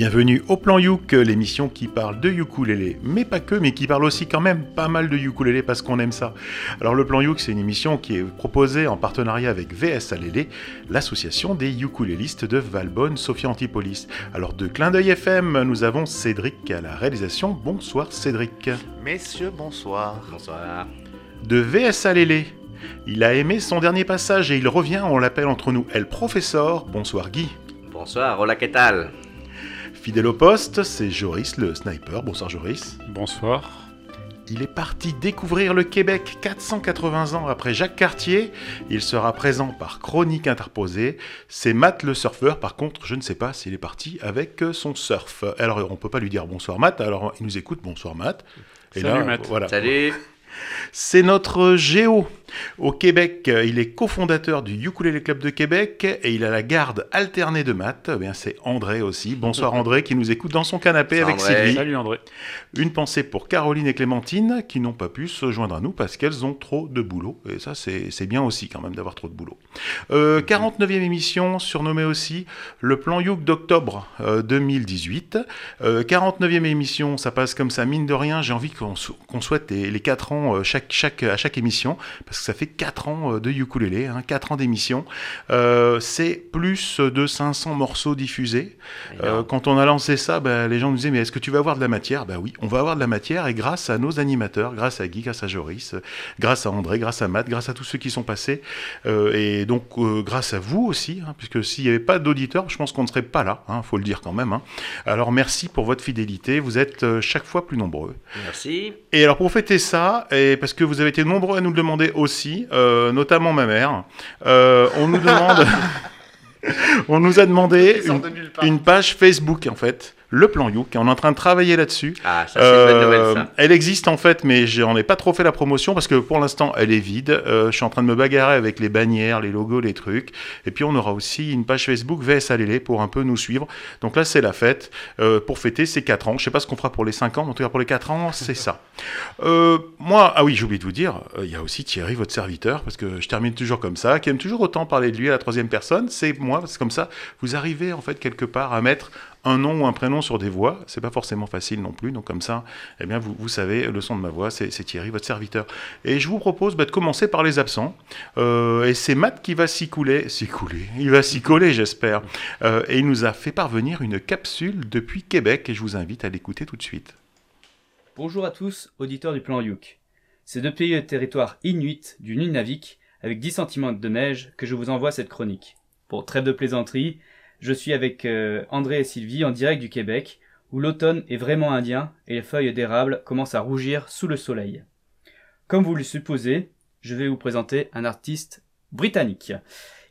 Bienvenue au Plan Youk, l'émission qui parle de ukulélé, mais pas que, mais qui parle aussi quand même pas mal de ukulélé parce qu'on aime ça. Alors le Plan Youk, c'est une émission qui est proposée en partenariat avec VS Alélé, l'association des ukulélistes de Valbonne, Sophia Antipolis. Alors de Clin d'œil FM, nous avons Cédric à la réalisation. Bonsoir Cédric. Messieurs, bonsoir. Bonsoir. De VS Alélé, il a aimé son dernier passage et il revient, on l'appelle entre nous El Professeur. Bonsoir Guy. Bonsoir, hola, ¿qué tal? Fidèle au poste, c'est Joris le sniper. Bonsoir Joris. Bonsoir. Il est parti découvrir le Québec 480 ans après Jacques Cartier. Il sera présent par chronique interposée. C'est Matt le surfeur. Par contre, je ne sais pas s'il est parti avec son surf. Alors, on peut pas lui dire bonsoir Matt. Alors, il nous écoute. Bonsoir Matt. Salut, Matt. Voilà. Salut C'est notre Géo. Au Québec, il est cofondateur du Ukulele Club de Québec et il a la garde alternée de Matt. Eh bien, c'est André aussi. Bonsoir André qui nous écoute dans son canapé avec André. Sylvie. Salut André. Une pensée pour Caroline et Clémentine qui n'ont pas pu se joindre à nous parce qu'elles ont trop de boulot. Et ça, c'est bien aussi quand même d'avoir trop de boulot. Euh, 49e émission, surnommée aussi le plan Youk d'octobre euh, 2018. Euh, 49e émission, ça passe comme ça, mine de rien. J'ai envie qu'on sou- qu'on souhaite les, les 4 ans euh, chaque, chaque, à chaque émission parce que ça fait 4 ans euh, de ukulélé, hein, 4 ans d'émission. Euh, c'est plus de 500 morceaux diffusés. Euh, quand on a lancé ça, bah, les gens nous disaient mais est-ce que tu vas avoir de la matière? Bah oui, on va avoir de la matière et grâce à nos animateurs, grâce à Guy, grâce à Joris, grâce à André, grâce à Matt, grâce à tous ceux qui sont passés euh, et donc grâce à vous aussi, hein, puisque s'il n'y avait pas d'auditeurs, je pense qu'on ne serait pas là, hein, faut le dire quand même. hein. Alors merci pour votre fidélité, vous êtes chaque fois plus nombreux. Merci. Et alors pour fêter ça, et parce que vous avez été nombreux à nous le demander aussi, euh, notamment ma mère, euh, on nous demande, on nous a demandé une, une page Facebook en fait, le plan Youk, on est en train de travailler là-dessus. Ah, ça c'est une bonne Euh, nouvelle ça. elle existe en fait, mais j'en ai pas trop fait la promotion parce que pour l'instant elle est vide. Euh, je suis en train de me bagarrer avec les bannières, les logos, les trucs. Et puis on aura aussi une page Facebook VS Alélé pour un peu nous suivre. Donc là c'est la fête euh, pour fêter ces 4 ans. Je sais pas ce qu'on fera pour les 5 ans, mais en tout cas pour les 4 ans c'est ça. Euh, moi, ah oui, j'ai oublié de vous dire, euh, il y a aussi Thierry, votre serviteur, parce que je termine toujours comme ça, qui aime toujours autant parler de lui à la troisième personne. C'est moi, parce que comme ça, vous arrivez en fait quelque part à mettre un nom ou un prénom sur des voix. C'est pas forcément facile non plus. Donc comme ça, eh bien vous, savez, le son de ma voix, c'est Thierry, votre serviteur. Et je vous propose bah, de commencer par les absents. Euh, et c'est Matt qui va s'y couler, s'y couler. Il va s'y coller, j'espère. Euh, et il nous a fait parvenir une capsule depuis Québec, et je vous invite à l'écouter tout de suite. Bonjour à tous, auditeurs du plan Youk. C'est depuis le territoire inuit du Nunavik, avec 10 cm de neige, que je vous envoie cette chronique. Pour trêve de plaisanterie, je suis avec euh, André et Sylvie en direct du Québec, où l'automne est vraiment indien et les feuilles d'érable commencent à rougir sous le soleil. Comme vous le supposez, je vais vous présenter un artiste britannique.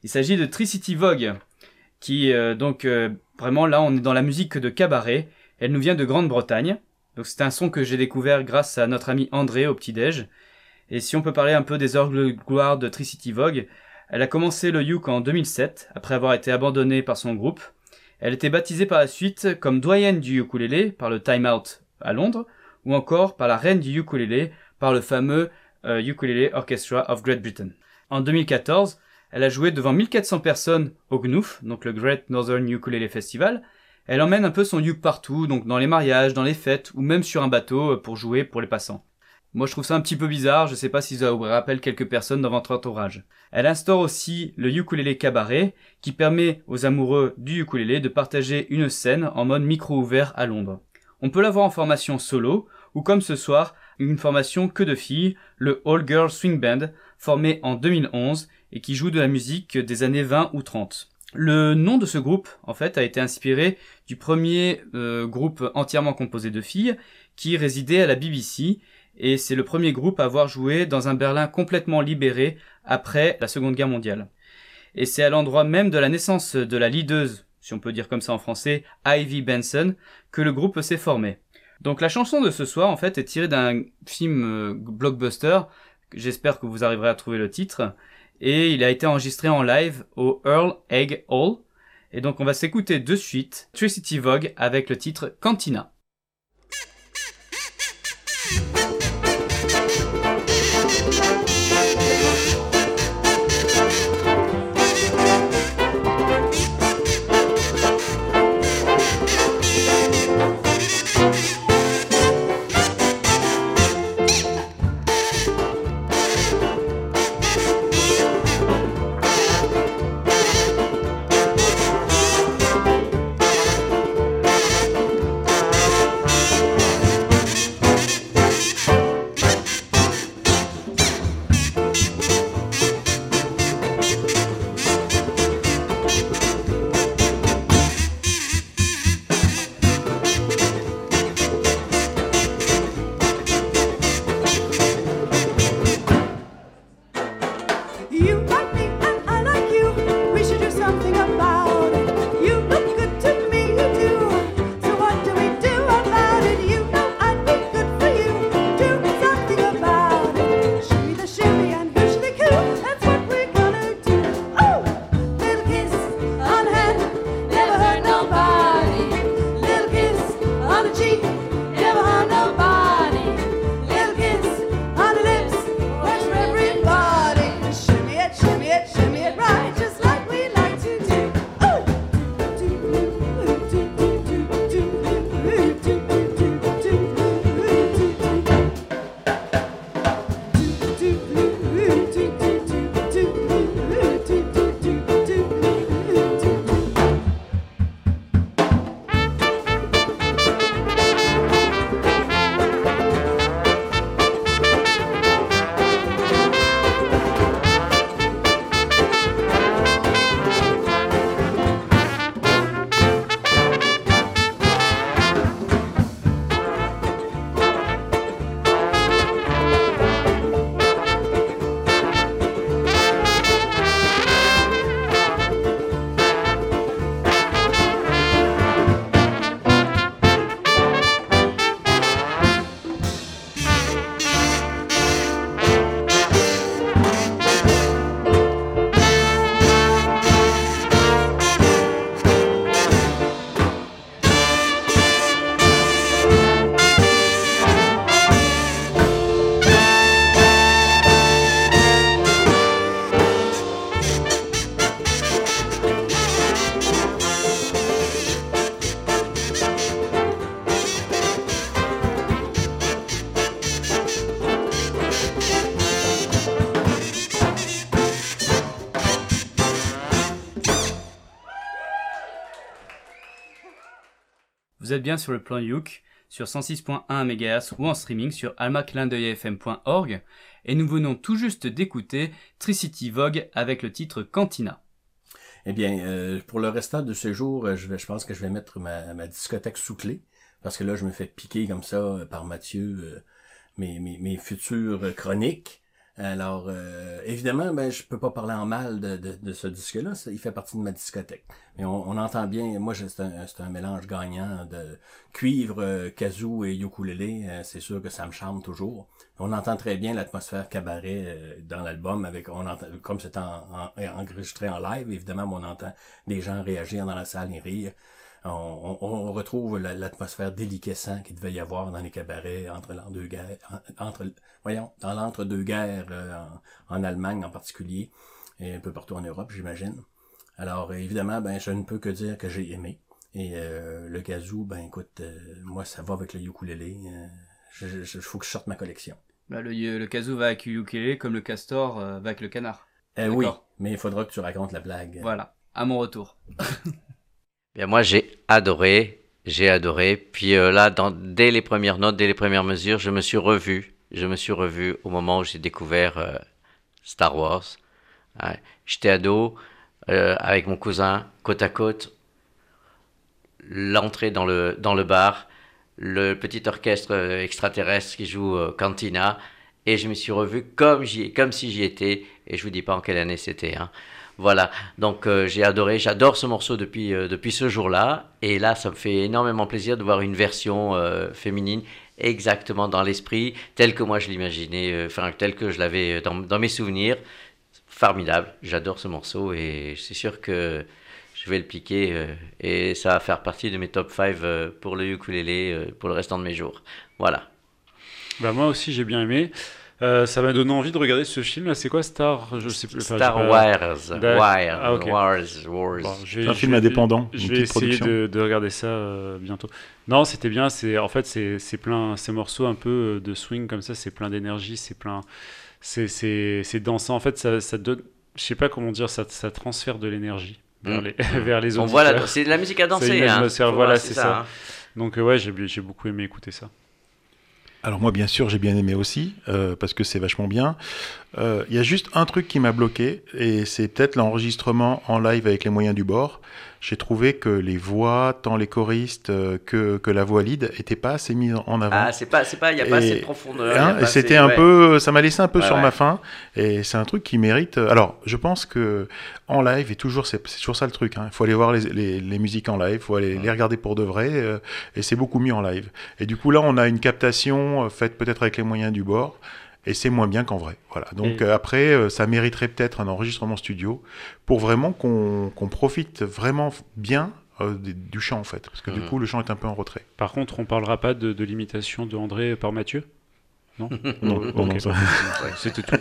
Il s'agit de Tricity Vogue, qui euh, donc euh, vraiment là on est dans la musique de cabaret. Elle nous vient de Grande-Bretagne. Donc c'est un son que j'ai découvert grâce à notre ami André au petit-déj. Et si on peut parler un peu des heures de gloire de Tricity Vogue, elle a commencé le Uke en 2007, après avoir été abandonnée par son groupe. Elle était baptisée par la suite comme doyenne du ukulélé par le Time Out à Londres, ou encore par la reine du ukulélé par le fameux euh, Ukulele Orchestra of Great Britain. En 2014, elle a joué devant 1400 personnes au GNUF, donc le Great Northern Ukulele Festival, elle emmène un peu son uke partout, donc dans les mariages, dans les fêtes, ou même sur un bateau euh, pour jouer pour les passants. Moi je trouve ça un petit peu bizarre, je sais pas si ça vous rappelle quelques personnes dans votre entourage. Elle instaure aussi le ukulélé cabaret, qui permet aux amoureux du ukulélé de partager une scène en mode micro ouvert à Londres. On peut la voir en formation solo, ou comme ce soir, une formation que de filles, le All Girl Swing Band, formé en 2011 et qui joue de la musique des années 20 ou 30. Le nom de ce groupe, en fait, a été inspiré du premier euh, groupe entièrement composé de filles qui résidait à la BBC et c'est le premier groupe à avoir joué dans un Berlin complètement libéré après la Seconde Guerre mondiale. Et c'est à l'endroit même de la naissance de la leaduse, si on peut dire comme ça en français, Ivy Benson, que le groupe s'est formé. Donc la chanson de ce soir, en fait, est tirée d'un film euh, blockbuster, j'espère que vous arriverez à trouver le titre, et il a été enregistré en live au Earl Egg Hall. Et donc on va s'écouter de suite Tricity Vogue avec le titre Cantina. it, shimmy. Vous êtes bien sur le plan Youk, sur 106.1 MHz ou en streaming sur almaclindeuilfm.org et nous venons tout juste d'écouter Tricity Vogue avec le titre Cantina. Eh bien, euh, pour le restant de ce jour, euh, je, pense que je vais mettre ma, discothèque sous clé parce que là, je me fais piquer comme ça euh, par Mathieu mes futures chroniques. Alors, euh, évidemment, ben, je peux pas parler en mal de, ce disque-là. Il fait partie de ma discothèque. Mais on, entend bien, moi, c'est un, mélange gagnant de cuivre, euh, et ukulélé. Euh, c'est sûr que ça me charme toujours. On entend très bien l'atmosphère cabaret euh, dans l'album, avec on entend, comme c'est en, en- enregistré en live, évidemment, on entend des gens réagir dans la salle et rire. On, on- on retrouve la- l'atmosphère déliquescent qu'il devait y avoir dans les cabarets entre l'entre-deux guerres, entre, voyons, dans l'entre-deux guerres euh, en, en Allemagne en particulier et un peu partout en Europe, j'imagine. Alors euh, évidemment, ben je ne peux que dire que j'ai aimé. Et euh, le kazoo, ben écoute, euh, moi ça va avec le ukulélé. Euh, je, je, faut que je sorte ma collection. Bah, le, le kazoo va avec le ukulélé comme le castor euh, va avec le canard. Euh, oui, mais il faudra que tu racontes la blague. Voilà, à mon retour. Bien, moi, j'ai adoré. J'ai adoré. Puis euh, là, dès les premières notes, dès les premières mesures, je me suis revu. Je me suis revu au moment où j'ai découvert euh, Star Wars. J'étais ado euh, avec mon cousin, côte à côte. L'entrée dans le, dans le bar, le petit orchestre euh, extraterrestre qui joue Cantina. Et je me suis revu comme, comme si j'y étais. Et je vous dis pas en quelle année c'était. Hein. Voilà, donc euh, j'ai adoré, j'adore ce morceau depuis, euh, depuis ce jour-là. Et là, ça me fait énormément plaisir de voir une version euh, féminine exactement dans l'esprit, tel que moi je l'imaginais, enfin tel que je l'avais dans, dans mes souvenirs. Formidable, j'adore ce morceau et c'est sûr que je vais le piquer et ça va faire partie de mes top 5 euh, pour le ukulélé pour le restant de mes jours. Voilà. Bah moi aussi j'ai bien aimé. Euh, ça m'a donné envie de regarder ce film. Là, c'est quoi Star? Je sais plus. enfin, Star pas- Wars, Wire, Ah. Wars, Wars. Bon, je vais- C'est un film indépendant, Je vais essayer production. de, de regarder ça euh, bientôt. Non, c'était bien. C'est en fait c'est plein ces morceaux un peu euh, de swing comme ça. C'est plein d'énergie. C'est plein. C'est c'est c'est dansant. En fait, ça ça donne. Je sais pas comment dire. Ça ça transfère de l'énergie vers Mm. les vers les On auditeurs. voit la- c'est de la musique à danser. Hein. voilà, c'est ça. hein. Donc ouais, j'ai j'ai beaucoup aimé écouter ça. Alors moi, bien sûr, j'ai bien aimé aussi, euh, parce que c'est vachement bien. Euh, Il y a juste un truc qui m'a bloqué, et c'est peut-être l'enregistrement en live avec les moyens du bord. J'ai trouvé que les voix, tant les choristes euh, que, que la voix lead, n'étaient pas assez mises en avant. Ah, c'est pas, c'est pas, il y a pas assez de profondeur. Hein, et c'était un ouais. peu, ça m'a laissé un peu Ouais, sur ouais. ma faim, et c'est un truc qui mérite. Alors, je pense que en live, et toujours, c'est toujours ça le truc. hein. Il faut aller voir les, les, les musiques en live, il faut aller les regarder pour de vrai, euh, et c'est beaucoup mieux en live. Et du coup, là, on a une captation euh, faite peut-être avec les moyens du bord, et c'est moins bien qu'en vrai. Voilà. Donc Et- euh, après, euh, ça mériterait peut-être un enregistrement studio pour vraiment qu'on profite vraiment bien euh, du- chant en fait, parce que du coup, le chant est un peu en retrait. Par contre, on parlera pas de, de l'imitation de André par Mathieu? Non. Non, non, non, ça- C'était tout.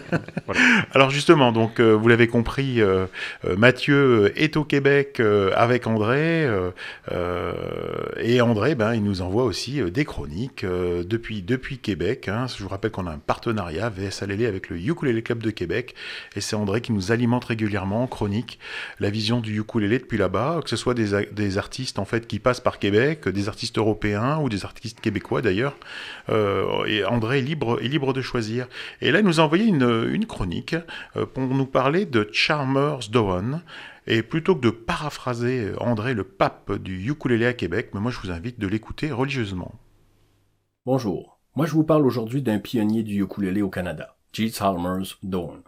Voilà. Alors justement, donc euh, vous l'avez compris, euh, euh, Mathieu est au Québec euh, avec André, et André, ben, il nous envoie aussi euh, des chroniques euh, depuis depuis Québec. hein. Je vous rappelle qu'on a un partenariat VS Alélé avec le Ukulele Club de Québec, et c'est André qui nous alimente régulièrement en chronique la vision du ukulélé depuis là-bas, que ce soit des, des artistes en fait qui passent par Québec, des artistes européens ou des artistes québécois d'ailleurs. Euh, et André est libre, est libre de choisir. Et là, il nous a envoyé une, chronique euh, pour nous parler de Chalmers Dowan. Et plutôt que de paraphraser euh, André, le pape du ukulélé à Québec, mais moi je vous invite de l'écouter religieusement. Bonjour. Moi, je vous parle aujourd'hui d'un pionnier du ukulélé au Canada, G. Chalmers Doane.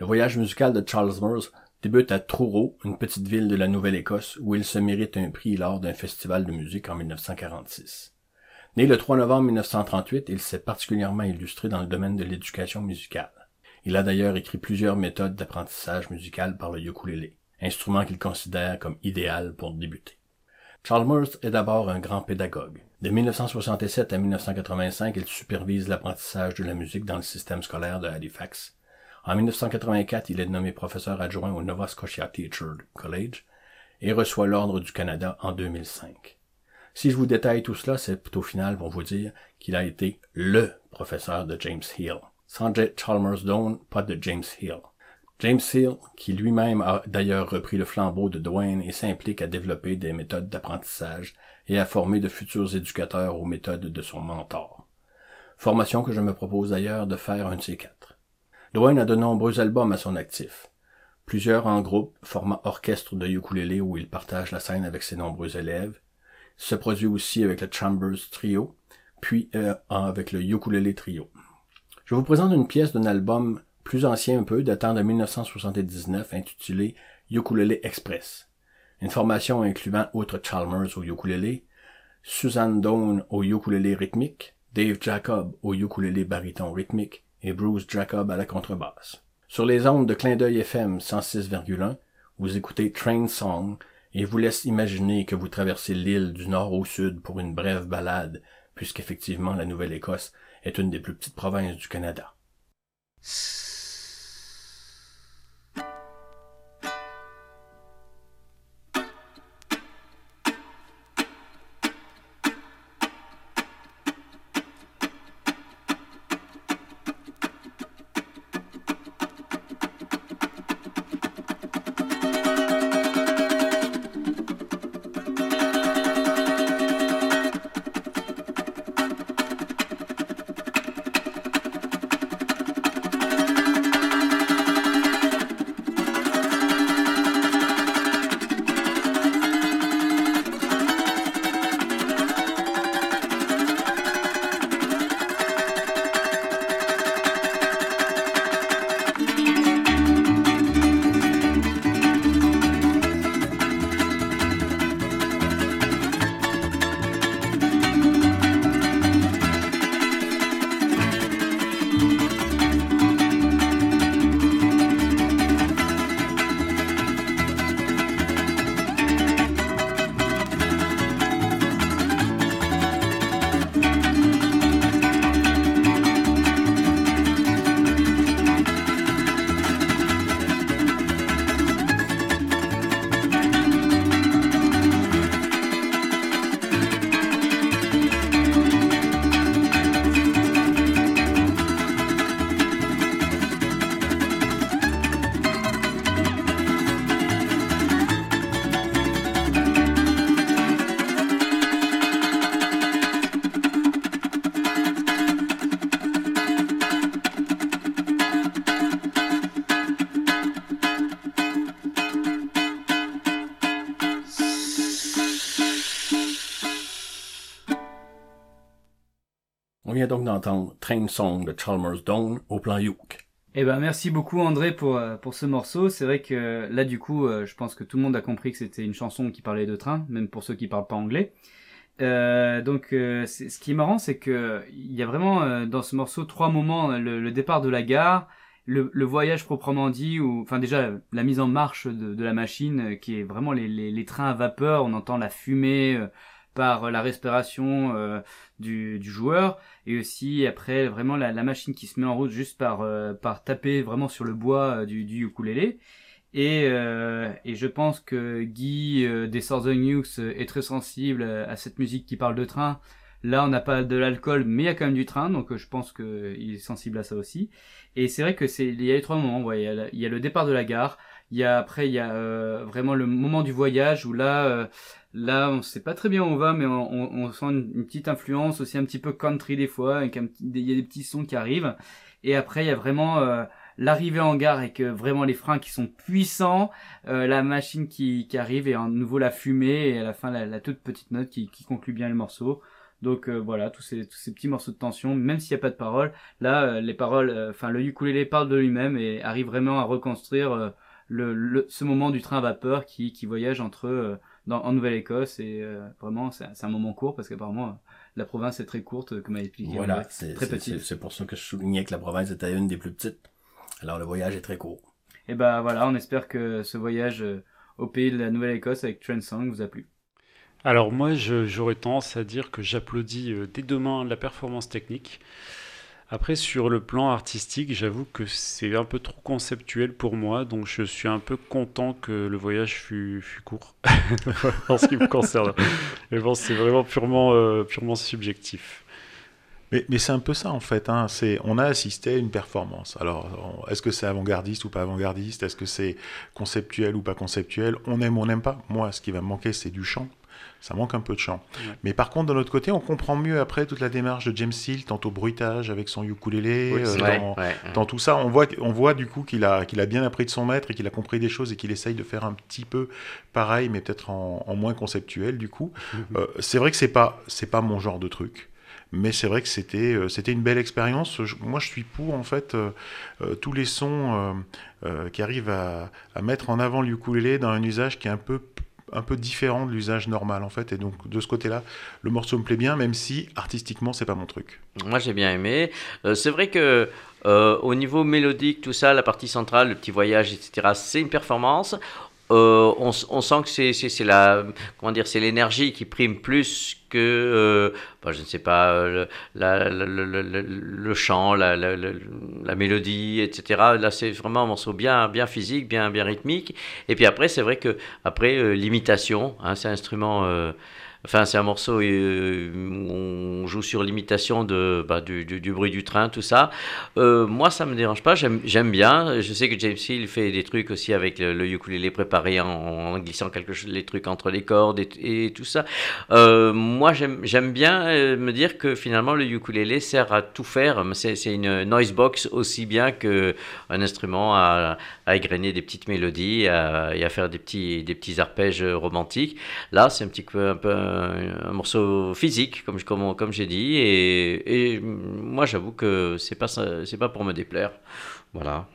Le voyage musical de Chalmers débute à Truro, une petite ville de la Nouvelle-Écosse, où il se mérite un prix lors d'un festival de musique en 1946. Né le 3 novembre 1938, il s'est particulièrement illustré dans le domaine de l'éducation musicale. Il a d'ailleurs écrit plusieurs méthodes d'apprentissage musical par le ukulélé, instrument qu'il considère comme idéal pour débuter. Chalmers est d'abord un grand pédagogue. De 1967 à 1985, il supervise l'apprentissage de la musique dans le système scolaire de Halifax. En 1984, il est nommé professeur adjoint au Nova Scotia Teacher College et reçoit l'Ordre du Canada en 2005. Si je vous détaille tout cela, c'est au final pour vous dire qu'il a été LE professeur de James Hill. Sans Chalmers Doane, pas de James Hill. James Hill, qui lui-même a d'ailleurs repris le flambeau de Dwayne et s'implique à développer des méthodes d'apprentissage et à former de futurs éducateurs aux méthodes de son mentor. Formation que je me propose d'ailleurs de faire un de ces quatre. Dwayne a de nombreux albums à son actif. Plusieurs en groupe, format orchestre de ukulélé où il partage la scène avec ses nombreux élèves. Se produit aussi avec le Chambers Trio, puis euh, avec le Ukulélé Trio. Je vous présente une pièce d'un album plus ancien un peu, datant de 1979, intitulé Ukulele Express. Une formation incluant, outre Chalmers au ukulélé, Suzanne Doane au ukulélé rythmique, Dave Jacob au ukulélé baryton rythmique et Bruce Jacob à la contrebasse. Sur les ondes de clin d'œil FM 106,1, vous écoutez Train Song et vous laisse imaginer que vous traversez l'île du nord au sud pour une brève balade, puisqu'effectivement la Nouvelle-Écosse est une des plus petites provinces du Canada. Youk. Eh ben merci beaucoup André pour euh, pour ce morceau. C'est vrai que là du coup, euh, je pense que tout le monde a compris que c'était une chanson qui parlait de train, même pour ceux qui parlent pas anglais. Euh, donc ce qui est marrant, c'est que il y a vraiment dans ce morceau trois moments le, départ de la gare, le, voyage proprement dit, ou enfin déjà la mise en marche de, la machine, qui est vraiment les, les, trains à vapeur. On entend la fumée par la respiration du, du joueur. Et aussi après vraiment la, la, machine qui se met en route juste par euh, par taper vraiment sur le bois euh, du, du ukulélé. Et, euh, et je pense que Guy des Southern Youth est très sensible à cette musique qui parle de train. Là on n'a pas de l'alcool mais il y a quand même du train donc je pense qu'il est sensible à ça aussi. Et c'est vrai que c'est il y a les trois moments ouais, il, il y a le départ de la gare. Il y a après il y a vraiment le moment du voyage où là Là, on sait pas très bien où on va, mais on, on, sent une, petite influence, aussi un petit peu country des fois, avec il y a des petits sons qui arrivent. Et après, il y a vraiment euh, l'arrivée en gare avec vraiment les freins qui sont puissants, euh, la machine qui, qui arrive et à nouveau la fumée et à la fin la, toute petite note qui, qui conclut bien le morceau. Donc euh, voilà, tous ces, tous ces petits morceaux de tension, même s'il n'y a pas de paroles, là, les paroles, enfin le ukulélé parle de lui-même et arrive vraiment à reconstruire le, le, ce moment du train à vapeur qui, qui voyage entre en Nouvelle-Écosse et euh, vraiment c'est un moment court parce qu'apparemment la province est très courte comme a expliqué. Voilà, c'est très petite. C'est pour ça que je soulignais que la province était une des plus petites. Alors le voyage est très court. Et ben voilà, on espère que ce voyage euh, au pays de la Nouvelle-Écosse avec Trent Song vous a plu. Alors moi j'aurais tendance à dire que j'applaudis euh, dès demain la performance technique. Après, sur le plan artistique, j'avoue que c'est un peu trop conceptuel pour moi, donc je suis un peu content que le voyage fût, court, en ce qui me concerne. Mais bon, c'est vraiment purement, euh, purement subjectif. Mais, mais c'est un peu ça en fait. Hein. On a assisté à une performance. Alors, est-ce que c'est avant-gardiste ou pas avant-gardiste? Est-ce que c'est conceptuel ou pas conceptuel? On aime ou on n'aime pas. Moi, ce qui va me manquer, c'est du chant. Ça manque un peu de chant. Mais par contre, de l'autre côté, on comprend mieux après toute la démarche de James Hill, tantôt bruitage avec son ukulélé, Oui, euh, Ouais, dans, ouais. dans tout ça, on voit, on voit du coup qu'il a, qu'il a bien appris de son maître et qu'il a compris des choses et qu'il essaye de faire un petit peu pareil, mais peut-être en, en moins conceptuel du coup. Euh, c'est vrai que c'est pas, c'est pas mon genre de truc. Mais c'est vrai que c'était, euh, c'était une belle expérience. Je- moi, je suis pour en fait euh, euh, tous les sons qui arrivent à, à mettre en avant le ukulélé dans un usage qui est un peu un peu différent de l'usage normal en fait et donc de ce côté-là le morceau me plaît bien même si artistiquement c'est pas mon truc Moi j'ai bien aimé. Euh, c'est vrai que euh, au niveau mélodique, tout ça, la partie centrale, le petit voyage, etc., c'est une performance. Euh, on, on sent que c'est la comment dire c'est l'énergie qui prime plus que euh, bah, je ne sais pas euh, le, la- le, chant la, mélodie etc là c'est vraiment un morceau bien bien physique bien bien rythmique et puis après c'est vrai que après euh, l'imitation hein, c'est un instrument euh, Enfin, c'est un morceau euh, où on joue sur l'imitation de, bah, du, du- du bruit du train, tout ça. Euh, moi, ça me dérange pas, j'aime bien. Je sais que James Hill fait des trucs aussi avec le, le ukulélé préparé en, en glissant quelque chose, les trucs entre les cordes et, et tout ça. Euh, moi, j'aime bien euh, me dire que finalement, le ukulélé sert à tout faire. C'est une noise box aussi bien qu'un instrument à, à égrener des petites mélodies à- et à faire des petits, des petits arpèges romantiques. Là, c'est un petit peu un, peu un, un morceau physique, comme, je- comme, comme j'ai dit, et, et moi, j'avoue que c'est pas pas pour me déplaire. Voilà.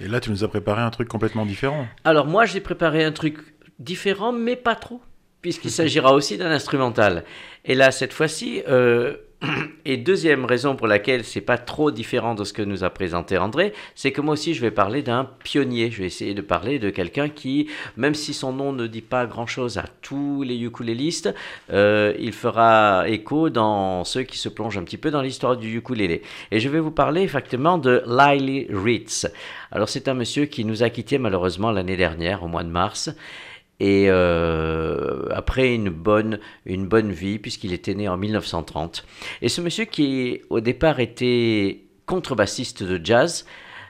et là tu nous as préparé un truc complètement différent Alors moi, j'ai préparé un truc différent, mais pas trop, puisqu'il s'agira aussi d'un instrumental. Et là, cette fois-ci, euh, et deuxième raison pour laquelle c'est pas trop différent de ce que nous a présenté André, c'est que moi aussi, je vais parler d'un pionnier. Je vais essayer de parler de quelqu'un qui, même si son nom ne dit pas grand-chose à tous les ukulélistes, euh, il fera écho dans ceux qui se plongent un petit peu dans l'histoire du ukulélé. Et je vais vous parler effectivement de Lily Ritz. Alors c'est un monsieur qui nous a quittés malheureusement l'année dernière, au mois de mars. Et euh, après une bonne, une bonne vie, puisqu'il était né en 1930. Et ce monsieur qui au départ était contrebassiste de jazz,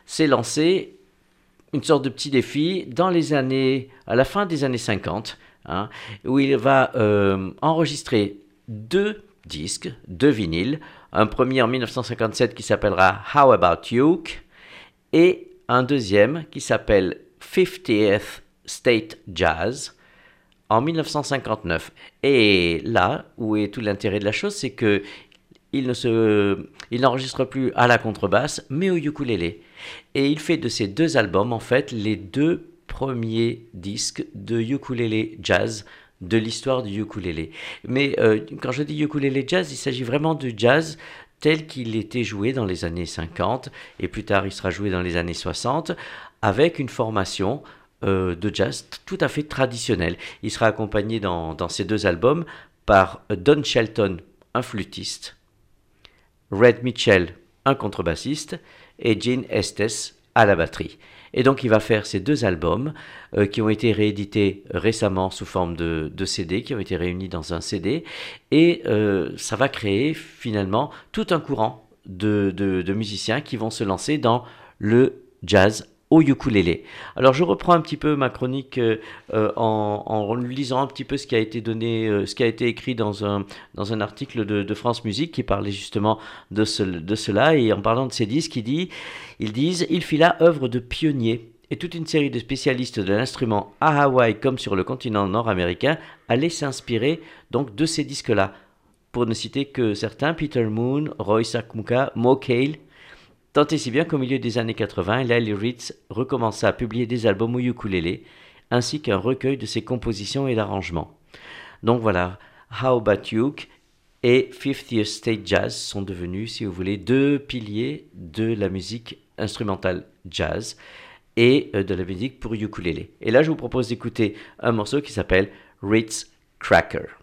s'est lancé une sorte de petit défi dans les années, à la fin des années 50, hein, où il va euh, enregistrer deux disques, deux vinyles, un premier en 1957 qui s'appellera How About You et un deuxième qui s'appelle 50th State Jazz en 1959. Et là où est tout l'intérêt de la chose, c'est que il ne se, il n'enregistre plus à la contrebasse, mais au ukulélé. Et il fait de ces deux albums, en fait, les deux premiers disques de ukulélé jazz de l'histoire du ukulélé. Mais euh, quand je dis ukulélé jazz, il s'agit vraiment du jazz tel qu'il était joué dans les années 50 et plus tard il sera joué dans les années 60 avec une formation de jazz tout à fait traditionnelle. Il sera accompagné dans, ces deux albums par Don Shelton, un flûtiste, Red Mitchell, un contrebassiste, et Gene Estes à la batterie. Et donc il va faire ces deux albums euh, qui ont été réédités récemment sous forme de, CD, qui ont été réunis dans un CD, et euh, ça va créer finalement tout un courant de musiciens qui vont se lancer dans le jazz au ukulélé. Alors je reprends un petit peu ma chronique euh, euh, en, lisant un petit peu ce qui a été donné, euh, ce qui a été écrit dans un, dans un article de, France Musique qui parlait justement de cela et en parlant de ces disques, il dit, ils disent, il fit là œuvre de pionnier et toute une série de spécialistes de l'instrument à Hawaï comme sur le continent nord-américain allaient s'inspirer donc de ces disques-là. Pour ne citer que certains, Peter Moon, Roy Sakmuka, Mo Cale, Tant et si bien qu'au milieu des années 80, Lily Ritz recommença à publier des albums au ukulélé, ainsi qu'un recueil de ses compositions et d'arrangements. Donc voilà, How About You et 50th State Jazz sont devenus, si vous voulez, deux piliers de la musique instrumentale jazz et euh, de la musique pour ukulélé. Et là, je vous propose d'écouter un morceau qui s'appelle Ritz Cracker.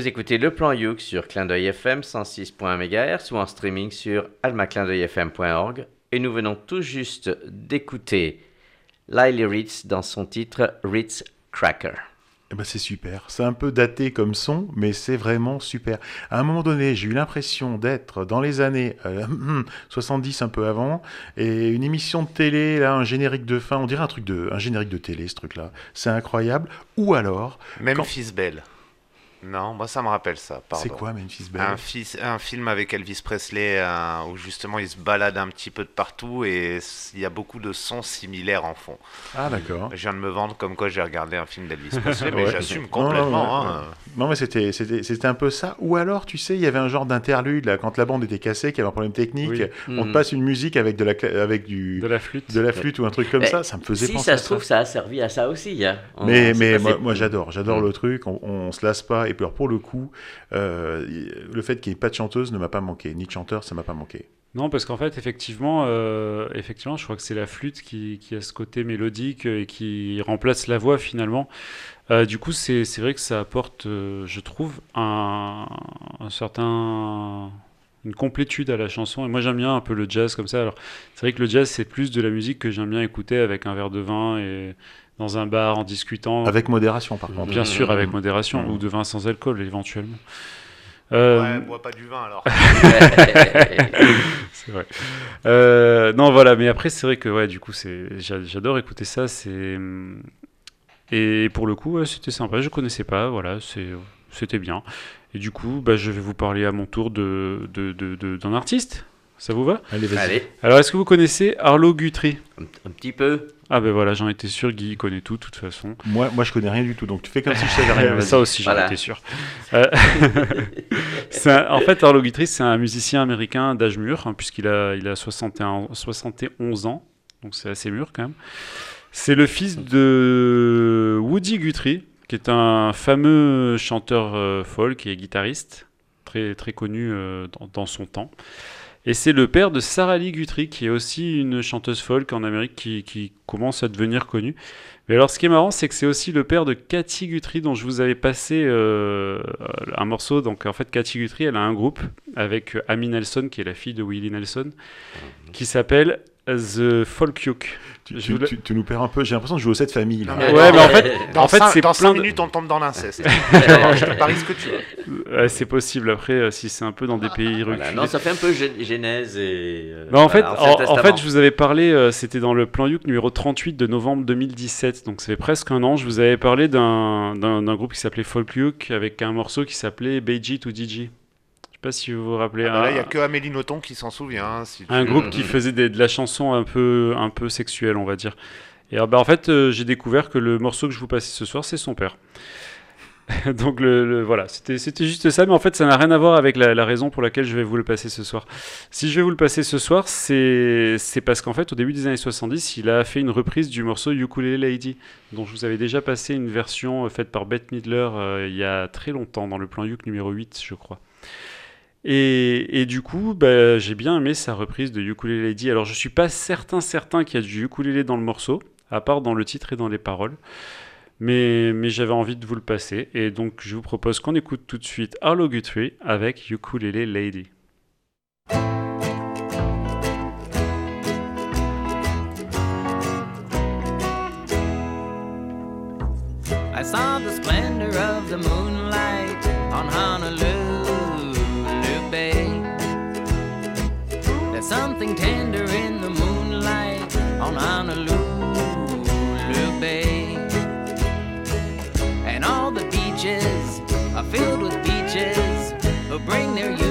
Vous écoutez le plan Youk sur Clin d'œil FM 106.1 MHz ou en streaming sur almaclindeuilfm.org et nous venons tout juste d'écouter Lily Ritz dans son titre Ritz Cracker. Eh ben, c'est super. C'est un peu daté comme son, mais c'est vraiment super. À un moment donné, j'ai eu l'impression d'être dans les années euh, 70, un peu avant, et une émission de télé, là, un générique de fin, on dirait un truc de, un générique de télé, ce truc-là. C'est incroyable. Ou alors, Memphis Belle. Non, moi ça me rappelle ça. C'est quoi Memphis Belle un, fils- un film avec Elvis Presley euh, où justement il se balade un petit peu de partout et il y a beaucoup de sons similaires en fond. Ah d'accord. Je viens de me vendre comme quoi j'ai regardé un film d'Elvis Presley, mais Ouais. j'assume Non, complètement. non, ouais, hein. Non mais c'était c'était c'était un peu ça. Ou alors tu sais il y avait un genre d'interlude là quand la bande était cassée, qu'il y avait un problème technique, Oui. on te Mhm. passe une musique avec de la avec du De la flûte. de la flûte ou un truc comme Mais ça, ça me faisait Si penser ça à se trouve, ça a servi à ça aussi. hein. On- Mais, mais moi, j'adore, j'adore Mm. le truc, on, on se lasse pas, et pour le coup, euh, le fait qu'il n'y ait pas de chanteuse ne m'a pas manqué, ni de chanteur, ça m'a pas manqué. Non, parce qu'en fait, effectivement, euh, effectivement, je crois que c'est la flûte qui, a ce côté mélodique et qui remplace la voix finalement. Euh, du coup, c'est vrai que ça apporte, je trouve, un, un certain une complétude à la chanson. Et moi, j'aime bien un peu le jazz comme ça. Alors, c'est vrai que le jazz, c'est plus de la musique que j'aime bien écouter avec un verre de vin et dans un bar en discutant. Avec modération, par contre. Bien sûr, avec modération, Mhm. ou de vin sans alcool, éventuellement. Euh, Ouais, bois pas du vin alors. c'est vrai. Euh, non, voilà, mais après, c'est vrai que, ouais, du coup, c'est, j'a- j'adore écouter ça. C'est et pour le coup, ouais, c'était sympa. Je connaissais pas, voilà, c'est, c'était bien. Et du coup, bah, je vais vous parler à mon tour de, de, de- de- d'un artiste. Ça vous va Allez, vas-y. Allez, Alors, est-ce que vous connaissez Arlo Guthrie? Un, un petit peu. Ah ben voilà, j'en étais sûr. Guy connaît tout, de toute façon. Moi, moi, je connais rien du tout, donc tu fais comme si je savais rien. Ça aussi, j'en Voilà. étais sûr. Euh, un- en fait, Arlo Guthrie, c'est un musicien américain d'âge mûr, hein, puisqu'il a, il a 61 71 ans, donc c'est assez mûr quand même. C'est le fils de Woody Guthrie, qui est un fameux chanteur euh, folk et guitariste, très, très connu euh, dans, dans son temps. Et c'est le père de Sarah Lee Guthrie, qui est aussi une chanteuse folk en Amérique qui, qui commence à devenir connue. Mais alors, ce qui est marrant, c'est que c'est aussi le père de Cathy Guthrie, dont je vous avais passé euh, un morceau. Donc, en fait, Cathy Guthrie, elle a un groupe avec Amy Nelson, qui est la fille de Willie Nelson, qui s'appelle The Folk Yoke. Tu, Je tu- voulais- tu- tu nous perds un peu, j'ai l'impression de jouer aux 7 familles. Là. Non, mais- Ouais, mais en fait, Dans en fait, 5, c'est dans plein cinq de- minutes, on tombe dans l'inceste. Je te parie ce que tu veux. Ouais, c'est possible. Après, euh, si c'est un peu dans des pays reculés. Voilà. Non, ça fait un peu Genèse et. euh, Bah, en, voilà, fait, en, en Testament. fait, je vous avais parlé, euh, c'était dans le plan Youk numéro 38 de novembre 2017, donc ça fait presque un an. Je vous avais parlé d'un d'un- d'un groupe qui s'appelait Folk Youk avec un morceau qui s'appelait Beiji to DJ. Je sais pas si vous vous rappelez. Ah là, il n'y a que Amélie Nothomb qui s'en souvient. hein, si tu- un groupe qui faisait des- de la chanson un peu, un peu sexuelle, on va dire. Et alors, bah, en fait, euh, j'ai découvert que le morceau que je vous passais ce soir, c'est son père. Donc le, le- voilà, c'était juste ça, mais en fait ça n'a rien à voir avec la, la raison pour laquelle je vais vous le passer ce soir. Si je vais vous le passer ce soir, c'est parce qu'en fait au début des années 70, il a fait une reprise du morceau Ukulele Lady, dont je vous avais déjà passé une version euh, faite par Bette Midler euh, il y a très longtemps, dans le plan Uk numéro 8 je crois. Et, du coup, bah, j'ai bien aimé sa reprise de Ukulele Lady. Alors je suis pas certain certain qu'il y a du ukulélé dans le morceau, à part dans le titre et dans les paroles. Mais, mais j'avais envie de vous le passer. Et donc, je vous propose qu'on écoute tout de suite Arlo Guthrie avec Ukulele Lady. Something tender in the moonlight on Honolulu Bay. And all the beaches are filled with beaches who bring their ukes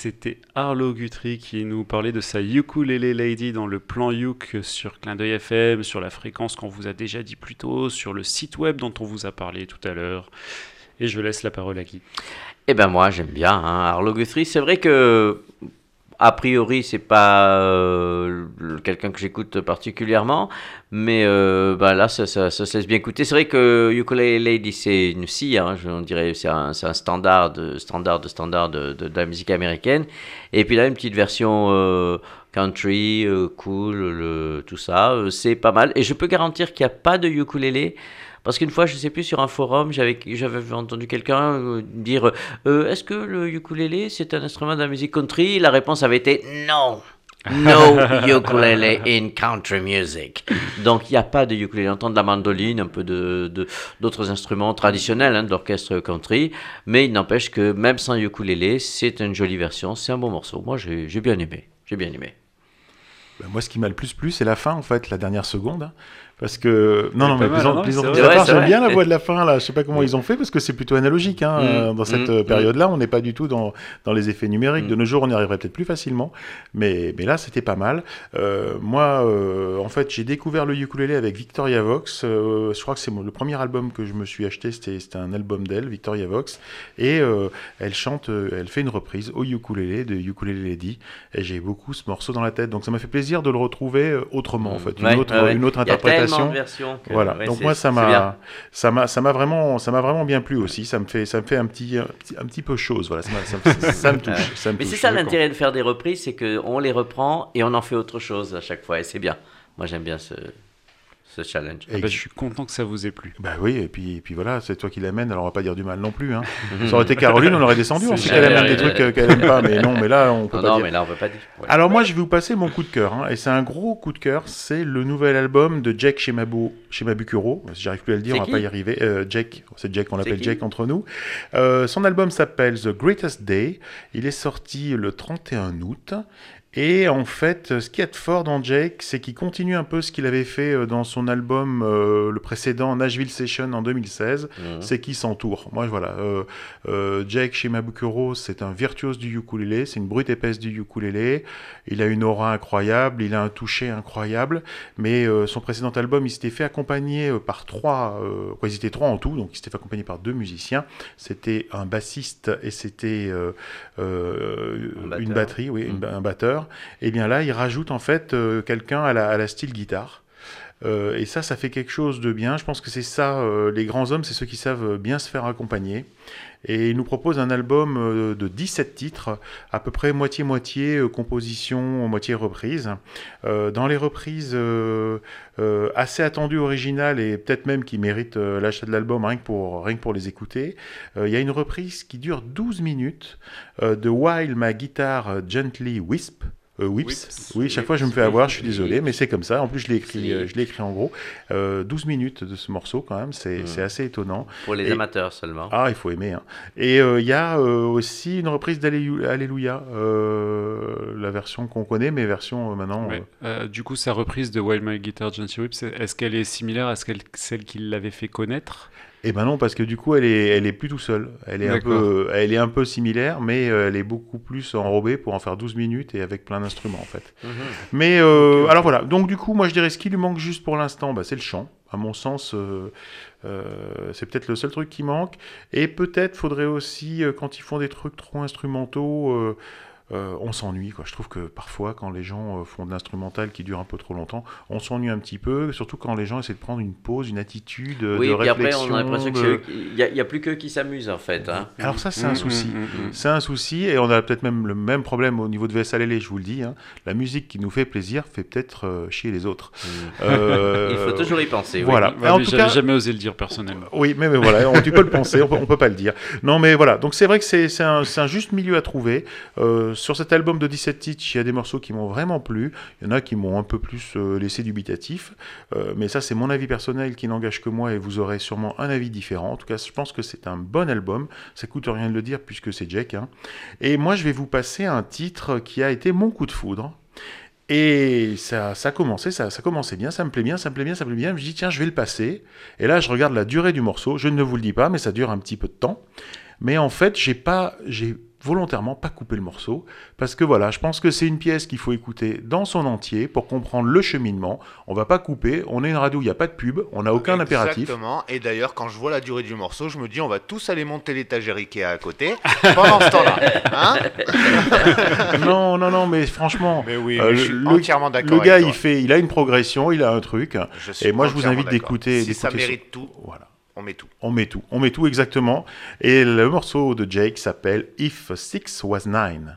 c'était Arlo Guthrie qui nous parlait de sa ukulele lady dans le plan Uk sur Clin d'œil FM, sur la fréquence qu'on vous a déjà dit plus tôt, sur le site web dont on vous a parlé tout à l'heure. Et je laisse la parole à Guy. Eh ben moi j'aime bien hein, Arlo Guthrie. C'est vrai que a priori c'est pas euh, quelqu'un que j'écoute particulièrement, mais euh, bah là ça, ça, ça se laisse bien écouter. C'est vrai que Ukulele Lady c'est une scie, hein, je on dirait c'est un, un standard de standard de de, de- la musique américaine. Et puis là une petite version euh, country, cool, tout ça, c'est pas mal. Et je peux garantir qu'il n'y a pas de ukulélé. Parce qu'une fois, je sais plus, sur un forum, j'avais entendu quelqu'un euh, dire euh, Est-ce que le ukulélé, c'est un instrument de la musique country? La réponse avait été Non No ukulele in country music. Donc il n'y a pas de ukulélé. On entend de la mandoline, un peu de d'autres instruments traditionnels hein, de l'orchestre country, mais il n'empêche que même sans ukulélé, c'est une jolie version, c'est un bon morceau. Moi j'ai bien aimé, j'ai bien aimé. Bah, moi, ce qui m'a le plus plu, c'est la fin, en fait, la dernière seconde. Hein. Parce que. Non, non, mais c'est j'aime bien la voix de la fin, là. Je sais pas comment ils ont fait, parce que c'est plutôt analogique, hein, Mm, euh, dans cette mm, euh, mm. période-là. On n'est pas du tout dans, dans les effets numériques. De nos jours, on y arriverait peut-être plus facilement. Mais, mais là, c'était pas mal. Euh, moi, euh, en fait, j'ai découvert le ukulélé avec Victoria Vox. Euh, je crois que c'est le premier album que je me suis acheté. C'était un album d'elle, Victoria Vox. Et elle chante, elle fait une reprise au ukulélé de Ukulele Lady. Et j'ai beaucoup ce morceau dans la tête. Donc ça m'a fait plaisir de le retrouver autrement, en fait. Une Ouais, autre, ouais, ouais. une autre Il de que- Voilà. ouais, Donc moi ça m'a ça m'a ça m'a vraiment ça m'a vraiment bien plu aussi. Ça me fait ça me fait un petit un petit, un petit peu chose. Voilà. Ça, ça me- ça me touche. me Mais c'est ça l'intérêt de faire des reprises, c'est qu'on les reprend et on en fait autre chose à chaque fois. Et c'est bien. Moi j'aime bien ce, ce challenge. Et Ah bah, qui- je suis content que ça vous ait plu. Bah oui, et puis, et puis voilà, c'est toi qui l'amènes, alors on va pas dire du mal non plus. Hein. ça aurait été Caroline, on aurait descendu, on C'est sait qu'elle aime des trucs euh, qu'elle aime pas, mais non, mais là, on peut Non, pas non, dire. mais là on peut pas dire. Ouais. Alors moi, je vais vous passer mon coup de cœur, hein, et c'est un gros coup de cœur, c'est le nouvel album de Jack Shemabu, Shemabukuro, si j'arrive plus à le dire, C'est on va qui pas y arriver, euh, Jack, c'est Jack, on l'appelle Jack entre nous. Euh, son album s'appelle The Greatest Day, il est sorti le 31 août, et en fait, ce qui est de fort dans Jake, c'est qu'il continue un peu ce qu'il avait fait euh, dans son album, euh, le précédent Nashville Session en 2016, Mhm. c'est qui s'entoure. Moi, voilà. Euh, euh, Jake Shimabukuro, c'est un virtuose du ukulélé, c'est une brute épaisse du ukulélé. Il a une aura incroyable, il a un toucher incroyable. Mais euh, son précédent album, il s'était fait accompagner par trois, quoi, ils étaient trois en tout, donc il s'était fait accompagner par deux musiciens. C'était un bassiste et c'était une batterie, oui, une ba- un batteur. Et bien là, il rajoute en fait euh, quelqu'un à la style guitare. Euh, et ça, ça fait quelque chose de bien. Je pense que c'est ça, euh, les grands hommes, c'est ceux qui savent euh, bien se faire accompagner. Et il nous propose un album de 17 titres, à peu près moitié-moitié composition, moitié reprise. Dans les reprises assez attendues, originales et peut-être même qui méritent l'achat de l'album rien, que pour- rien que pour les écouter, il y a une reprise qui dure 12 minutes de While My Guitar Gently Wisp. Euh, Whips. Whips. Oui, chaque fois je me fais avoir, je suis désolé, mais c'est comme ça. En plus, je l'ai écrit, euh, je l'ai écrit en gros. Euh, 12 minutes de ce morceau, quand même, c'est Mm. c'est assez étonnant. Pour les Et- amateurs seulement. Ah, il faut aimer. hein. Et euh, il y a euh, aussi une reprise d'Allélu- Alléluia, euh, la version qu'on connaît, mais version euh, maintenant. Ouais. Euh, du coup, sa reprise de Wild My Guitar Gently Whips, est-ce qu'elle est similaire à celle qui l'avait fait connaître? Eh ben non, parce que du coup, elle est, elle est plus tout seule. Elle est un peu, elle est un peu similaire, mais euh, elle est beaucoup plus enrobée pour en faire 12 minutes et avec plein d'instruments en fait. Mhm. Mais euh, alors voilà. Donc du coup, moi je dirais ce qui lui manque juste pour l'instant, bah, c'est le chant. À mon sens, euh, euh, c'est peut-être le seul truc qui manque. Et peut-être faudrait aussi, euh, quand ils font des trucs trop instrumentaux, euh, on s'ennuie. Quoi. Je trouve que parfois, quand les gens euh, font de l'instrumental qui dure un peu trop longtemps, on s'ennuie un petit peu. Surtout quand les gens essaient de prendre une pause, une attitude euh, oui, de puis après, réflexion. on a l'impression de- qu'il n'y a, il y a plus qu'eux qui s'amusent en fait. Hein. Alors ça, c'est un Mm, souci. mm, mm, mm. C'est un souci, et on a peut-être même le même problème au niveau de VSLL, je vous le dis. hein. La musique qui nous fait plaisir fait peut-être euh, chier les autres. Euh, Il faut toujours y penser. oui. Voilà. Ouais, en mais tout J'avais cas, jamais osé le dire personnellement. oui, mais, mais voilà, on, tu peux le penser, on peut, on peut pas le dire. Non, mais voilà, donc c'est vrai que c'est c'est un, c'est un juste milieu à trouver. Euh, sur cet album de 17 titres, il y a des morceaux qui m'ont vraiment plu, il y en a qui m'ont un peu plus euh, laissé dubitatif, Euh, mais ça c'est mon avis personnel qui n'engage que moi et vous aurez sûrement un avis différent. En tout cas, je pense que c'est un bon album, ça coûte rien de le dire puisque c'est Jack. hein. Et moi je vais vous passer un titre qui a été mon coup de foudre. Et ça, ça a commencé, ça, ça commençait bien, ça me plaît bien, ça me plaît bien, ça me plaît bien. Je dis, tiens, je vais le passer. Et là, je regarde la durée du morceau. Je ne vous le dis pas, mais ça dure un petit peu de temps. Mais en fait, j'ai pas, j'ai volontairement pas coupé le morceau parce que voilà, je pense que c'est une pièce qu'il faut écouter dans son entier pour comprendre le cheminement. On va pas couper. On est une radio, il n'y a pas de pub, on n'a aucun impératif. Exactement. Et d'ailleurs, quand je vois la durée du morceau, je me dis, on va tous aller monter l'étagère Ikea à côté pendant ce temps-là. Hein non, non, non, mais franchement, mais oui, euh, mais je suis le- entièrement le d'accord. gars, avec il fait, il a une progression, il a un truc. Je suis Et moi, je vous invite d'écouter, Si ça mérite tout, Voilà. On met tout. On met tout, on met tout exactement. Et le morceau de Jake s'appelle If Six Was Nine.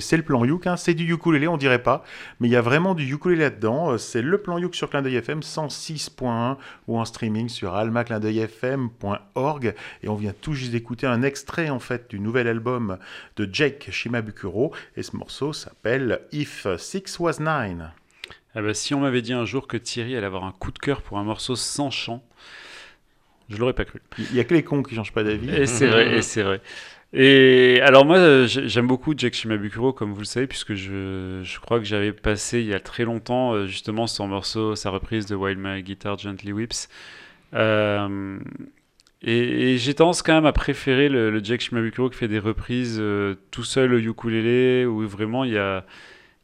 C'est le plan Youk, hein. c'est du ukulélé, on dirait pas, mais il y a vraiment du ukulélé là-dedans. Euh, C'est le plan Youk sur Clin d'œil FM 106.1 ou en streaming sur almaclindeuilfm.org. Et on vient tout juste d'écouter un extrait en fait du nouvel album de Jake Shimabukuro. Et ce morceau s'appelle If Six Was Nine. Ah bah, si on m'avait dit un jour que Thierry allait avoir un coup de cœur pour un morceau sans chant, je l'aurais pas cru. Il y a que les cons qui changent pas d'avis. Et c'est vrai, et c'est vrai. Et alors moi, j'ai- j'aime beaucoup Jack Shimabukuro, comme vous le savez, puisque je, je crois que j'avais passé il y a très longtemps euh, justement son morceau, sa reprise de While My Guitar Gently Whips. Euh, et j'ai tendance quand même à préférer le, le Jack Shimabukuro qui fait des reprises euh, tout seul au ukulélé, où vraiment il y a,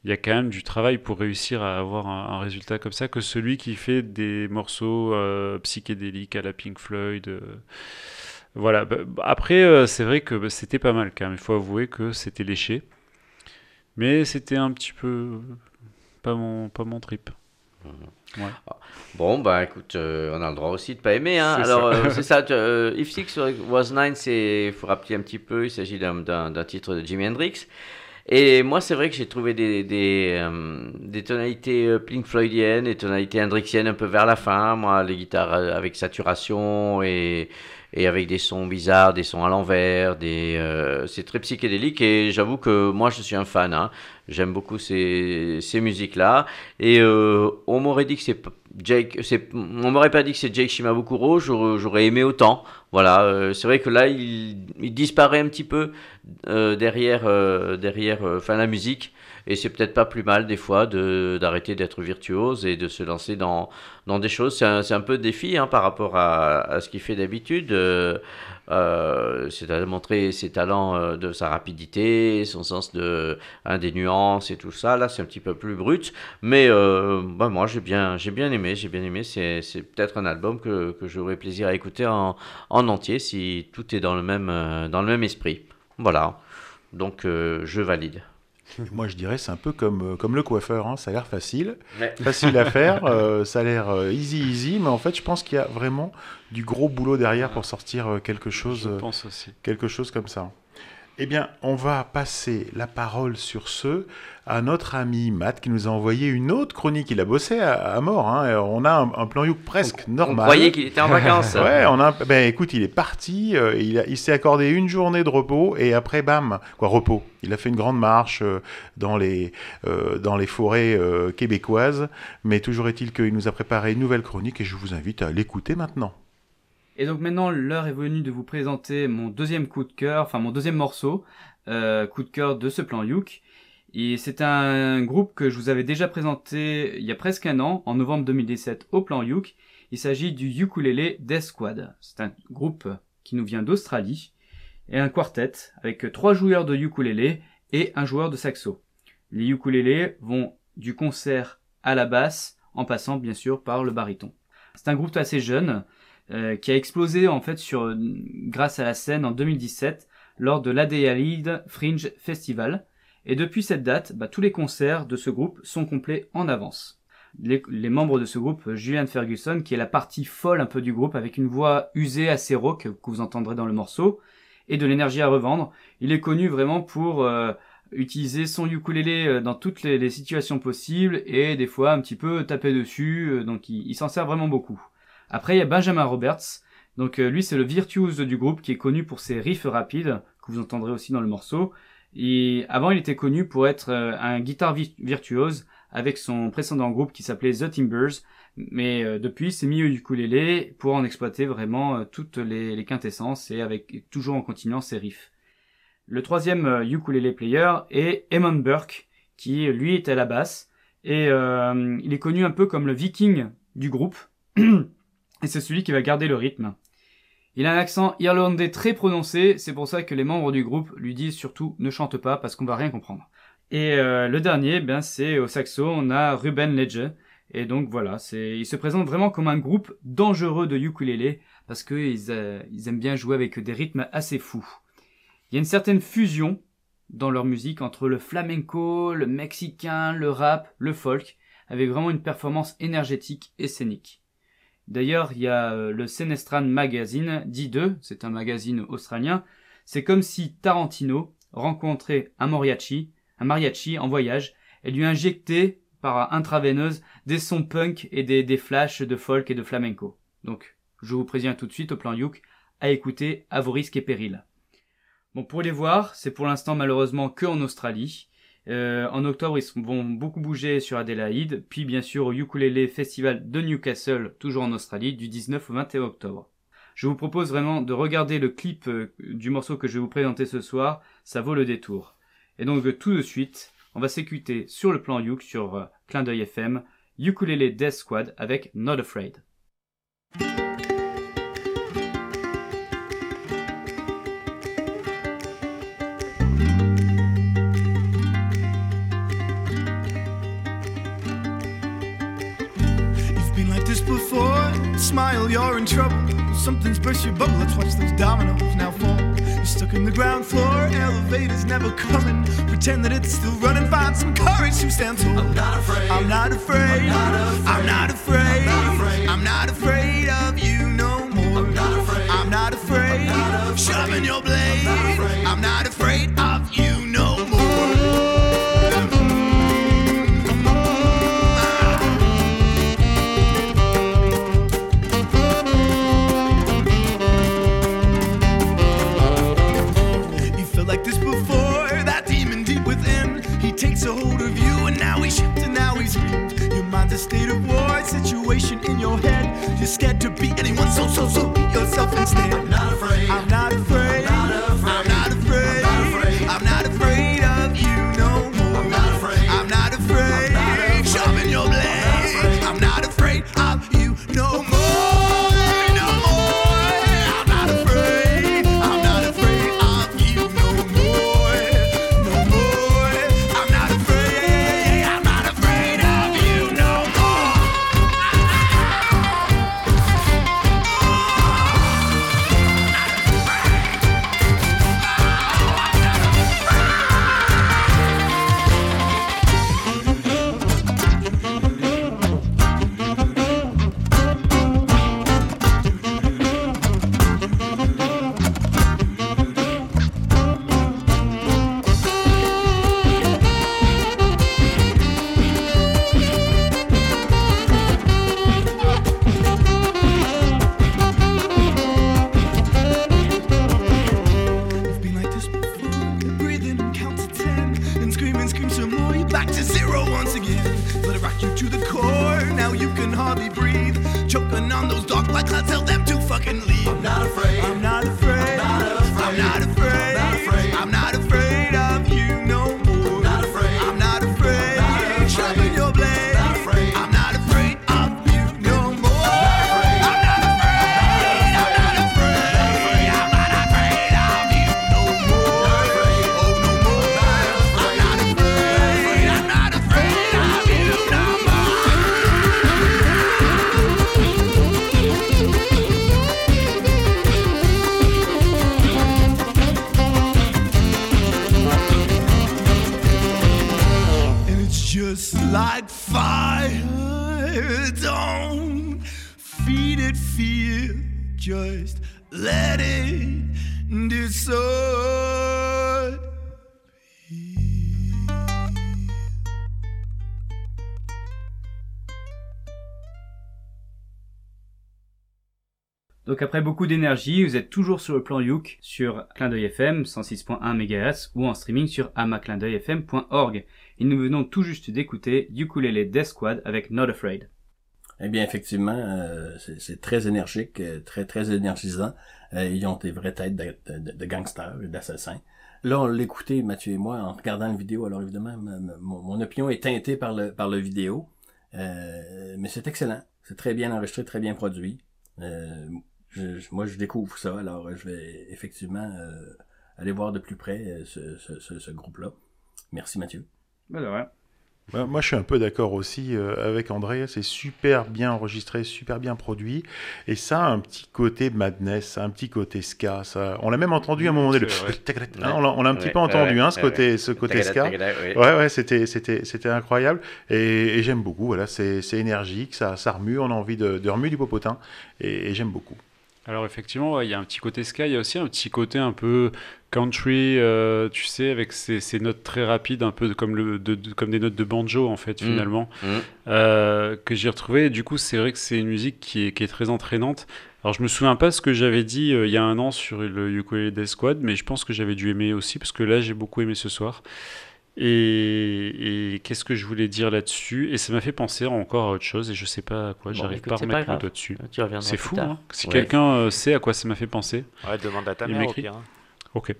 il y a quand même du travail pour réussir à avoir un, résultat comme ça, que celui qui fait des morceaux psychédéliques à la Pink Floyd. Voilà. Bah, Après, euh, c'est vrai que bah, c'était pas mal quand même. Il faut avouer que c'était léché. Mais c'était un petit peu pas mon, pas mon trip. Bon, bah écoute, euh, on a le droit aussi de pas aimer. Hein. Alors, euh, c'est ça. euh, If Six Was Nine, il faut rappeler un petit peu, il s'agit d'un- titre de Jimi Hendrix. Et moi, c'est vrai que j'ai trouvé des, des, des tonalités Pink Floydiennes, des tonalités hendrixiennes un peu vers la fin. Moi, les guitares avec saturation et, et avec des sons bizarres, des sons à l'envers, des, euh, c'est très psychédélique. Et j'avoue que moi, je suis un fan. Hein. J'aime beaucoup ces, ces musiques-là. Et euh, on m'aurait dit que c'est Jake, c'est, on m'aurait pas dit que c'est Jake Shimabukuro, j'aurais, aimé autant. Voilà, euh, c'est vrai que là, il, il disparaît un petit peu euh, derrière, euh, derrière, euh, enfin la musique. Et c'est peut-être pas plus mal des fois d'arrêter d'être virtuose et de se lancer dans, dans des choses. C'est un, un peu de défi hein, par rapport à, à ce qu'il fait d'habitude. Euh, euh, c'est à montrer ses talents euh, de sa rapidité, son sens de, hein, des nuances et tout ça. Là, c'est un petit peu plus brut. Mais bah, moi, j'ai bien, j'ai bien aimé. J'ai bien aimé. C'est, peut-être un album que, que j'aurais plaisir à écouter en, en entier si tout est dans le même, dans le même esprit. Voilà. Donc, je valide. Moi, je dirais, c'est un peu comme, euh, comme le coiffeur. hein. Ça a l'air facile, Ouais. facile à faire. euh, ça a l'air euh, easy, easy. Mais en fait, je pense qu'il y a vraiment du gros boulot derrière pour sortir quelque chose. Je pense aussi. quelque chose comme ça. Eh bien, on va passer la parole sur ce à notre ami Matt qui nous a envoyé une autre chronique. Il a bossé à, à mort. hein. On a un, un plan You presque On normal. croyait qu'il était en vacances. Ouais, on a. un- Ben écoute, il est parti. euh, il s'est accordé une journée de repos et après, bam, quoi, repos. Il a fait une grande marche euh, dans les euh, dans les forêts québécoises. Mais toujours est-il qu'il nous a préparé une nouvelle chronique et je vous invite à l'écouter maintenant. Et donc maintenant, l'heure est venue de vous présenter mon deuxième coup de cœur, enfin mon deuxième morceau, euh, coup de cœur de ce plan Youk. Et c'est un groupe que je vous avais déjà présenté il y a presque un an, en novembre 2017, au plan Youk. Il s'agit du ukulélé Death Squad. C'est un groupe qui nous vient d'Australie, et un quartet avec trois joueurs de ukulélé et un joueur de saxo. Les ukulélés vont du concert à la basse, en passant bien sûr par le baryton. C'est un groupe assez jeune, euh, qui a explosé en fait sur grâce à la scène en 2017 lors de l'Adélaïde Fringe Festival. Et depuis cette date, bah, tous les concerts de ce groupe sont complets en avance. Les, les membres de ce groupe, Julian Ferguson, qui est la partie folle un peu du groupe, avec une voix usée assez rauque que vous entendrez dans le morceau, et de l'énergie à revendre. Il est connu vraiment pour euh, utiliser son ukulélé euh, dans toutes les, les situations possibles et des fois un petit peu taper dessus, euh, donc il, il s'en sert vraiment beaucoup. Après, il y a Benjamin Roberts. Donc euh, lui, c'est le virtuose du groupe qui est connu pour ses riffs rapides, que vous entendrez aussi dans le morceau. Et avant, il était connu pour être euh, un guitare vi- virtuose avec son précédent groupe qui s'appelait The Timbers. Mais euh, depuis, il s'est mis au ukulélé pour en exploiter vraiment toutes les, les quintessences et avec toujours en continuant ses riffs. Le troisième ukulélé player est Eamon Burke, qui lui est à la basse. Et euh, il est connu un peu comme le viking du groupe. et c'est celui qui va garder le rythme. Il a un accent irlandais très prononcé, c'est pour ça que les membres du groupe lui disent surtout ne chante pas parce qu'on va rien comprendre. Et euh, le dernier, ben c'est au saxo, on a Ruben Ledge. Et donc voilà, c'est, il se présente vraiment comme un groupe dangereux de ukulélé parce que ils, euh, ils aiment bien jouer avec des rythmes assez fous. Il y a une certaine fusion dans leur musique entre le flamenco, le mexicain, le rap, le folk, avec vraiment une performance énergétique et scénique. D'ailleurs, il y a euh, le Senestran Magazine, dit 2, c'est un magazine australien. C'est comme si Tarantino rencontrer un mariachi, un mariachi en voyage, et lui injecter par intraveineuse des sons punk et des, des flashs de folk et de flamenco. Donc, je vous préviens tout de suite au plan Youk à écouter à vos risques et périls. Bon, pour les voir, c'est pour l'instant malheureusement que en Australie. Euh, en octobre, ils vont beaucoup bouger sur Adélaïde, puis bien sûr au Ukulele Festival de Newcastle, toujours en Australie, du 19 au 21 octobre. Je vous propose vraiment de regarder le clip euh, du morceau que je vais vous présenter ce soir, ça vaut le détour. Et donc tout de suite, on va s'écouter sur le plan Yuk sur euh, Clin d'œil FM, Ukulele Death Squad avec Not Afraid. You're in trouble. Something's burst your bubble. Let's watch those dominoes now fall. You're stuck in the ground floor. Elevator's never coming. Pretend that it's still running. Find some courage to stand tall. I'm not afraid. I'm not afraid. I'm not afraid. I'm not afraid of you no more. I'm not afraid. I'm not afraid. Shoving your blade. I'm not afraid state of war, situation in your head. You're scared to be anyone, so, so, so be yourself instead. I'm not afraid. I'm not Après beaucoup d'énergie, vous êtes toujours sur le plan Youk sur Clin d'œil FM 106.1 MHz ou en streaming sur amaclindeuilfm.org. Et nous venons tout juste d'écouter Ukulele Death Squad avec Not Afraid. Eh bien, effectivement, euh, c'est très énergique, euh, très très énergisant. Euh, ils ont des vraies têtes de, de- de gangsters, d'assassins. Là, on l'écoutait, Mathieu et moi, en regardant la vidéo. Alors évidemment, mon, opinion est teintée par le par le vidéo, mais c'est excellent. C'est très bien enregistré, très bien produit. Je- je- moi, je découvre ça, alors euh, je vais effectivement euh, aller voir de plus près euh, ce, ce, ce- ce groupe-là. Merci Mathieu. Bah, de rien. Bah, moi, je suis un peu d'accord aussi euh, avec André. C'est super bien enregistré, super bien produit. Et ça a un petit côté madness, un petit côté ska. Ça... On l'a même entendu à un moment donné. Le- Hein, on l'a un petit Ouais, peu entendu, ouais, hein, ce ouais, côté, ce côté ska. Ouais, ouais, c'était, c'était, c'était incroyable. Et, et j'aime beaucoup. Voilà, c'est, c'est énergique, ça, ça remue. On a envie de, de remuer du popotin. Et, et j'aime beaucoup. Alors effectivement, ouais, il y a un petit côté ska, il y a aussi un petit côté un peu country, euh, tu sais, avec ces, ces notes très rapides, un peu comme, le, de- de- comme des notes de banjo en fait Mm. finalement, Mm. euh, que j'ai retrouvé. Et du coup, c'est vrai que c'est une musique qui est, qui est très entraînante. Alors je me souviens pas ce que j'avais dit euh, il y a un an sur le Ukulele Death Squad, mais je pense que j'avais dû aimer aussi, parce que là j'ai beaucoup aimé ce soir. Et, et qu'est-ce que je voulais dire là-dessus? Et ça m'a fait penser encore à autre chose, et je sais pas à quoi, Bon, j'arrive pas à remettre pas le doigt dessus. Tu reviendras C'est fou, tard. hein Si Ouais. quelqu'un euh, sait à quoi ça m'a fait penser, Ouais, demande à ta mère au m'écrit. pire. hein. ok.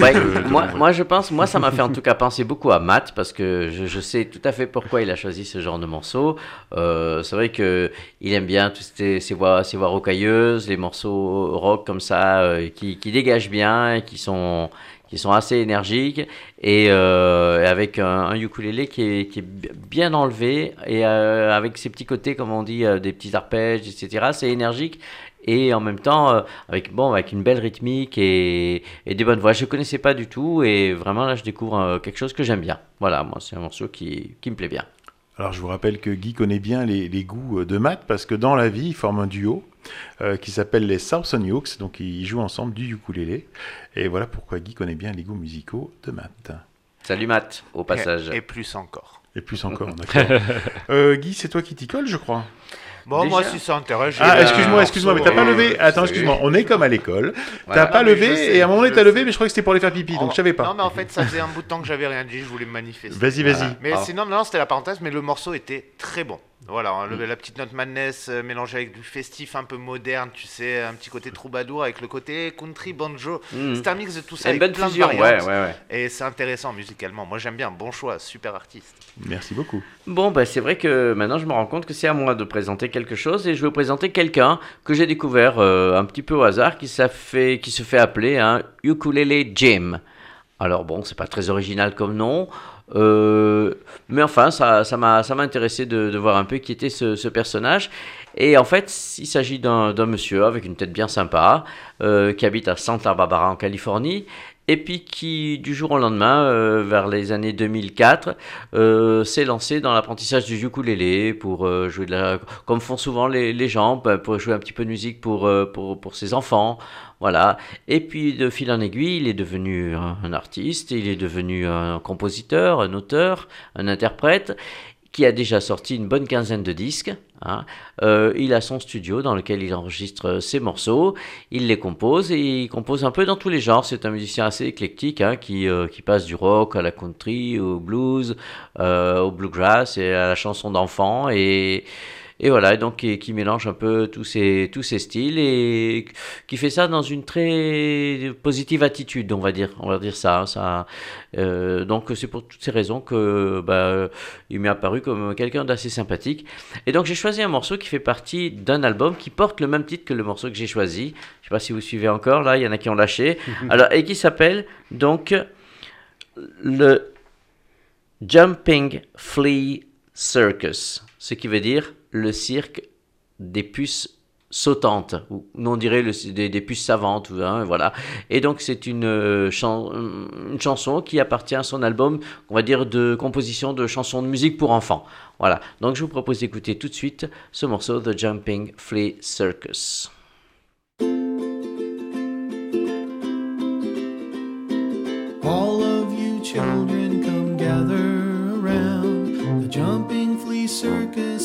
Ouais, Euh, moi, moi, je pense, moi, ça m'a fait en tout cas penser beaucoup à Matt parce que je, je sais tout à fait pourquoi il a choisi ce genre de morceau. Euh, c'est vrai que il aime bien toutes ces, ces voix, ces voix rocailleuses, les morceaux rock comme ça euh, qui, qui dégagent bien et qui sont qui sont assez énergiques et euh, avec un, un ukulélé qui est, bien enlevé et euh, avec ses petits côtés comme on dit euh, des petits arpèges etc c'est énergique et en même temps avec bon avec une belle rythmique et, et des bonnes voix. Je connaissais pas du tout et vraiment là je découvre quelque chose que j'aime bien. Voilà moi c'est un morceau qui, me plaît bien. Alors je vous rappelle que Guy connaît bien les, les goûts de Matt parce que dans la vie, ils forment un duo euh, qui s'appelle les Southern Hawks, donc ils jouent ensemble du ukulélé. Et voilà pourquoi Guy connaît bien les goûts musicaux de Matt. salut Matt au passage Et, et plus encore. Et plus encore, d'accord. Euh, Guy, c'est toi qui t'y colle, je crois. Bon, Déjà. moi, si ça intéresse. Ah, excuse-moi, excuse-moi, mais t'as pas levé. Attends, excuse-moi, on est comme à l'école. Voilà. T'as pas Non, levé sais, et à un moment donné t'as levé, mais je crois que c'était pour aller faire pipi, donc Oh, je savais pas. Non, mais en fait, ça faisait un bout de temps que j'avais rien dit, je voulais me manifester. Vas-y, vas-y. Voilà. Mais Ah. sinon, non, c'était la parenthèse, mais le morceau était très bon. Voilà, hein, le- la petite note madness euh, mélangée avec du festif un peu moderne, tu sais, un petit côté troubadour avec le côté country banjo. Mhm. C'est un mix de tout ça c'est une avec bonne plein fusion de ouais variantes. ouais ouais Et c'est intéressant musicalement. Moi, j'aime bien. Bon choix, super artiste. Merci beaucoup. Bon, bah, c'est vrai que maintenant je me rends compte que c'est à moi de présenter quelque chose et je vais vous présenter quelqu'un que j'ai découvert euh, un petit peu au hasard qui, ça fait, qui se fait appeler un ukulele Jim. Alors bon, c'est pas très original comme nom, euh, mais enfin ça m'a ça intéressé de, voir un peu qui était ce, personnage. Et en fait, il s'agit d'un d'un monsieur avec une tête bien sympa euh, qui habite à Santa Barbara en Californie et puis qui du jour au lendemain, euh, vers les années 2004, euh, s'est lancé dans l'apprentissage du ukulélé pour euh, jouer de la, comme font souvent les, gens, bah, pour jouer un petit peu de musique pour, pour, pour ses enfants. Voilà. Et puis de fil en aiguille, il est devenu un artiste, il est devenu un compositeur, un auteur, un interprète qui a déjà sorti une bonne quinzaine de disques. hein. Euh, il a son studio dans lequel il enregistre ses morceaux, il les compose et il compose un peu dans tous les genres. C'est un musicien assez éclectique hein, qui, euh, qui passe du rock à la country, au blues, euh, au bluegrass et à la chanson d'enfant. Et, et voilà, et donc qui, qui mélange un peu tous ces, tous ces styles et qui fait ça dans une très positive attitude, on va dire, on va dire ça. hein, ça euh, donc c'est pour toutes ces raisons que bah, il m'est apparu comme quelqu'un d'assez sympathique. Et donc j'ai choisi un morceau qui fait partie d'un album qui porte le même titre que le morceau que j'ai choisi. Je sais pas si vous suivez encore, là, il y en a qui ont lâché. Alors, et qui s'appelle donc le Jumping Flea Circus, ce qui veut dire le cirque des puces sautantes, ou on dirait des, puces savantes, hein, voilà. Et donc c'est une, euh, une chanson qui appartient à son album, on va dire, de composition de chansons de musique pour enfants. Voilà, donc je vous propose d'écouter tout de suite ce morceau, The Jumping Flea Circus. All of you children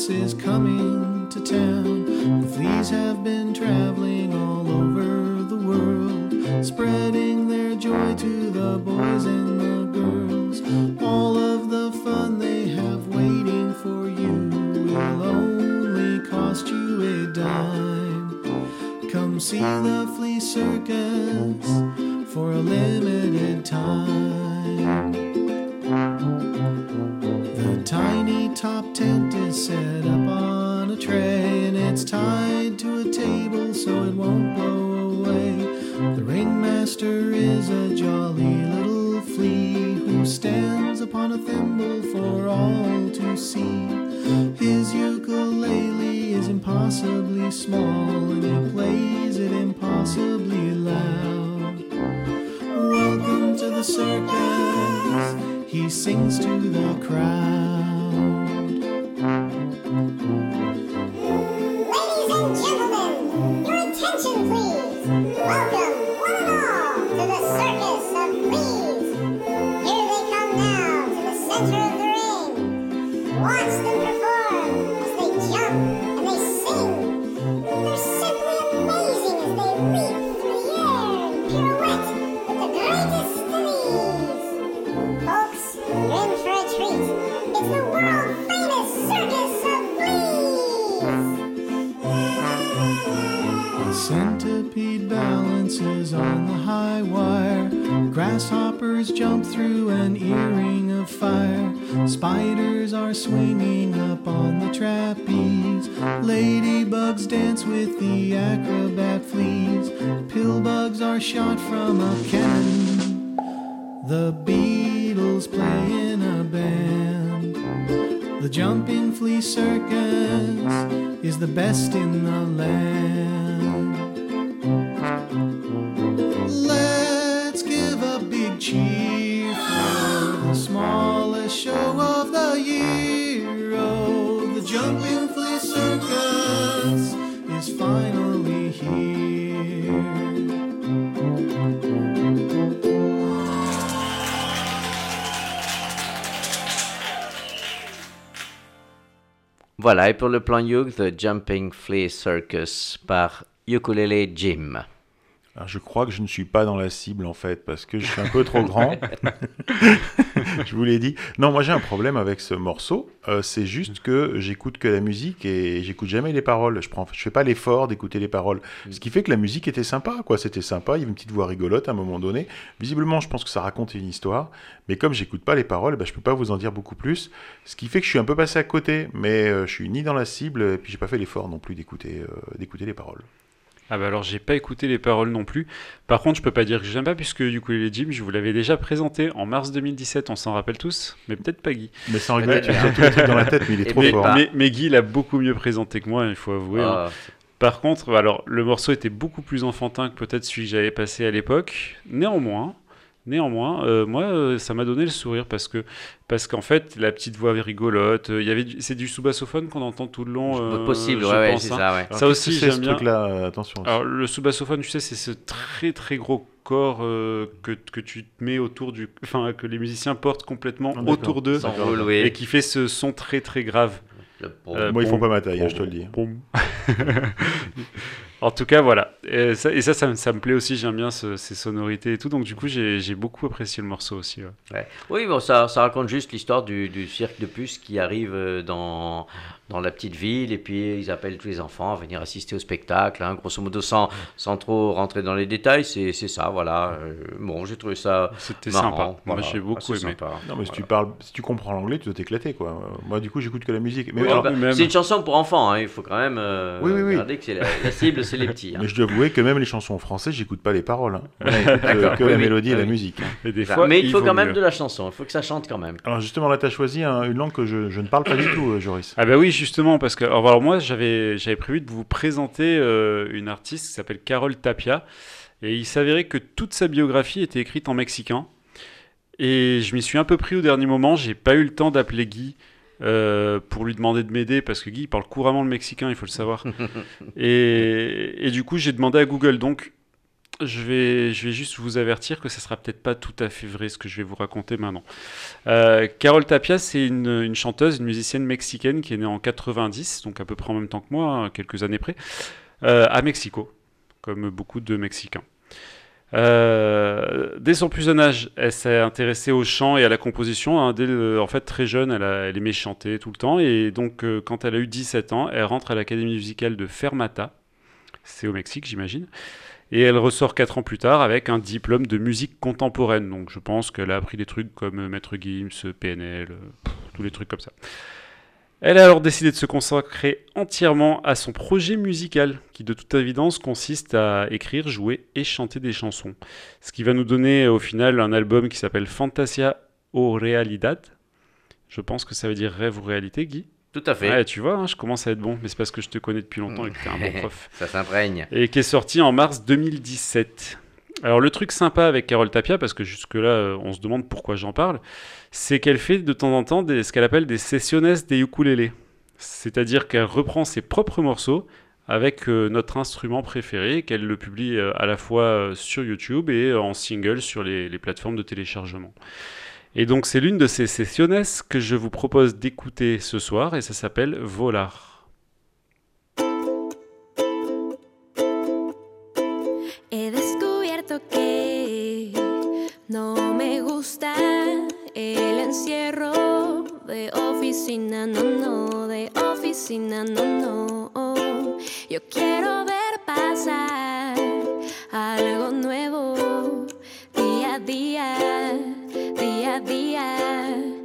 is coming to town. The fleas have been traveling all over the world, spreading their joy to the boys and the girls. All of the fun they have waiting for you will only cost you a dime. Come see the flea circus for a limited time. The tiny top tent is set up on a tray and it's tied to a table so it won't blow away. The ringmaster is a jolly little flea who stands upon a thimble for all to see. His ukulele is impossibly small and he plays it impossibly loud. Welcome to the circus, he sings to the crowd. Attention please. Welcome, centipede balances on the high wire. Grasshoppers jump through an earring of fire. Spiders are swinging up on the trapeze. Ladybugs dance with the acrobat fleas. Pillbugs are shot from a cannon. The Beatles play in a band. The jumping flea circus is the best in the land. Voilà, et pour le plan Youg, The Jumping Flea Circus par Ukulele Jim. Alors, je crois que je ne suis pas dans la cible en fait parce que je suis un peu trop grand. je vous l'ai dit. Non, moi j'ai un problème avec ce morceau. Euh, c'est juste que j'écoute que la musique et j'écoute jamais les paroles. Je prends, je fais pas l'effort d'écouter les paroles. Ce qui fait que la musique était sympa, quoi. C'était sympa. Il y avait une petite voix rigolote à un moment donné. Visiblement, je pense que ça raconte une histoire. Mais comme j'écoute pas les paroles, bah, je peux pas vous en dire beaucoup plus. Ce qui fait que je suis un peu passé à côté. Mais euh, je suis ni dans la cible et puis j'ai pas fait l'effort non plus d'écouter, euh, d'écouter les paroles. Ah bah alors j'ai pas écouté les paroles non plus. Par contre, je peux pas dire que j'aime pas puisque du coup les Jim, je vous l'avais déjà présenté en mars 2017, on s'en rappelle tous, mais peut-être pas Guy. Mais sans rigoler, tu as tous les trucs dans la tête, mais il est trop mais, fort. mais, mais Guy l'a beaucoup mieux présenté que moi, il faut avouer. hein. Ah, Par contre, alors le morceau était beaucoup plus enfantin que peut-être celui que j'avais passé à l'époque. Néanmoins, néanmoins, euh, moi, euh, ça m'a donné le sourire parce que parce qu'en fait, la petite voix rigolote, euh, il y avait, c'est du sous-bassophone qu'on entend tout le long. euh, possible, je ouais, c'est hein. ça, ouais. Alors, Ça aussi, j'aime ce bien. truc-là Attention. Alors le sous-bassophone, tu sais, c'est ce très très gros corps euh, que, que tu te mets autour du, enfin que les musiciens portent complètement Ah, autour d'eux et qui fait ce son très très grave. Le bon. Euh, Moi, ils font bon, pas ma taille, hein, bon, je te le dis. en tout cas, voilà. Et ça, ça, me- plaît aussi. J'aime bien ce- ces sonorités et tout. Donc, du coup, j'ai beaucoup apprécié le morceau aussi. Oui, bon, ça, ça raconte juste l'histoire du, du cirque de puces qui arrive euh, dans, dans la petite ville et puis ils appellent tous les enfants à venir assister au spectacle. hein. Grosso modo, sans, sans trop rentrer dans les détails, c'est c'est ça, voilà. Euh, bon, j'ai trouvé ça C'était marrant. sympa. Moi, voilà. j'ai beaucoup aimé. sympa. Non, mais si tu parles, si tu comprends l'anglais, tu dois t'éclater, quoi. Moi, du coup, j'écoute que la musique. Mais, Oui, alors- bah, même- C'est une chanson pour enfants, hein, il faut quand même euh, Oui, oui, oui. regarder que c'est la, la cible, c'est les petits. hein. mais je dois avouer que même les chansons en français, j'écoute pas les paroles. hein. Moi, j'écoute, euh, que oui, la oui. mélodie et la musique. hein. Et des fois, mais il faut quand même mieux. de la chanson, il faut que ça chante quand même. Alors justement, là, tu as choisi un- une langue que je, je ne parle pas du tout, euh, Joris. Ah bah oui, justement, parce que alors, alors moi, j'avais prévu de vous présenter euh, une artiste qui s'appelle Carole Tapia. Et il s'avérait que toute sa biographie était écrite en mexicain. Et je m'y suis un peu pris au dernier moment. J'ai pas eu le temps d'appeler Guy euh, pour lui demander de m'aider parce que Guy parle couramment le mexicain, il faut le savoir. et, et du coup, j'ai demandé à Google. Donc, je vais, juste vous avertir que ça sera peut-être pas tout à fait vrai ce que je vais vous raconter maintenant. Euh, Carole Tapia, c'est une, chanteuse, une musicienne mexicaine qui est née en 90, donc à peu près en même temps que moi, hein, quelques années près, euh, à Mexico, comme beaucoup de Mexicains. Euh, dès son plus jeune âge, elle s'est intéressée au chant et à la composition. hein. Dès en fait, très jeune, elle, a- elle aimait chanter tout le temps. Et donc, quand elle a eu 17 ans, elle rentre à l'académie musicale de Fermata. C'est au Mexique, j'imagine. Et elle ressort 4 ans plus tard avec un diplôme de musique contemporaine. Donc, je pense qu'elle a appris des trucs comme euh, Maître Gims, PNL, euh, tous les trucs comme ça. Elle a alors décidé de se consacrer entièrement à son projet musical, qui de toute évidence consiste à écrire, jouer et chanter des chansons. Ce qui va nous donner au final un album qui s'appelle Fantasia o Realidad. Je pense que ça veut dire rêve ou réalité, Guy? Tout à fait. Ouais, tu vois, hein, je commence à être bon, mais c'est parce que je te connais depuis longtemps et que tu es un bon prof. ça s'imprègne. Et qui est sorti en mars 2017. Alors le truc sympa avec Carole Tapia, parce que jusque-là euh, on se demande pourquoi j'en parle, c'est qu'elle fait de temps en temps des, ce qu'elle appelle des sessiones des ukulélés. C'est-à-dire qu'elle reprend ses propres morceaux, avec euh, notre instrument préféré, qu'elle le publie euh, à la fois euh, sur YouTube et en single sur les, les plateformes de téléchargement. Et donc c'est l'une de ces sessiones que je vous propose d'écouter ce soir et ça s'appelle Volar. He descubierto que no me gusta el encierro de oficina, no, no, de oficina, no, no. Yo quiero ver pasar algo nuevo día a día, día a día.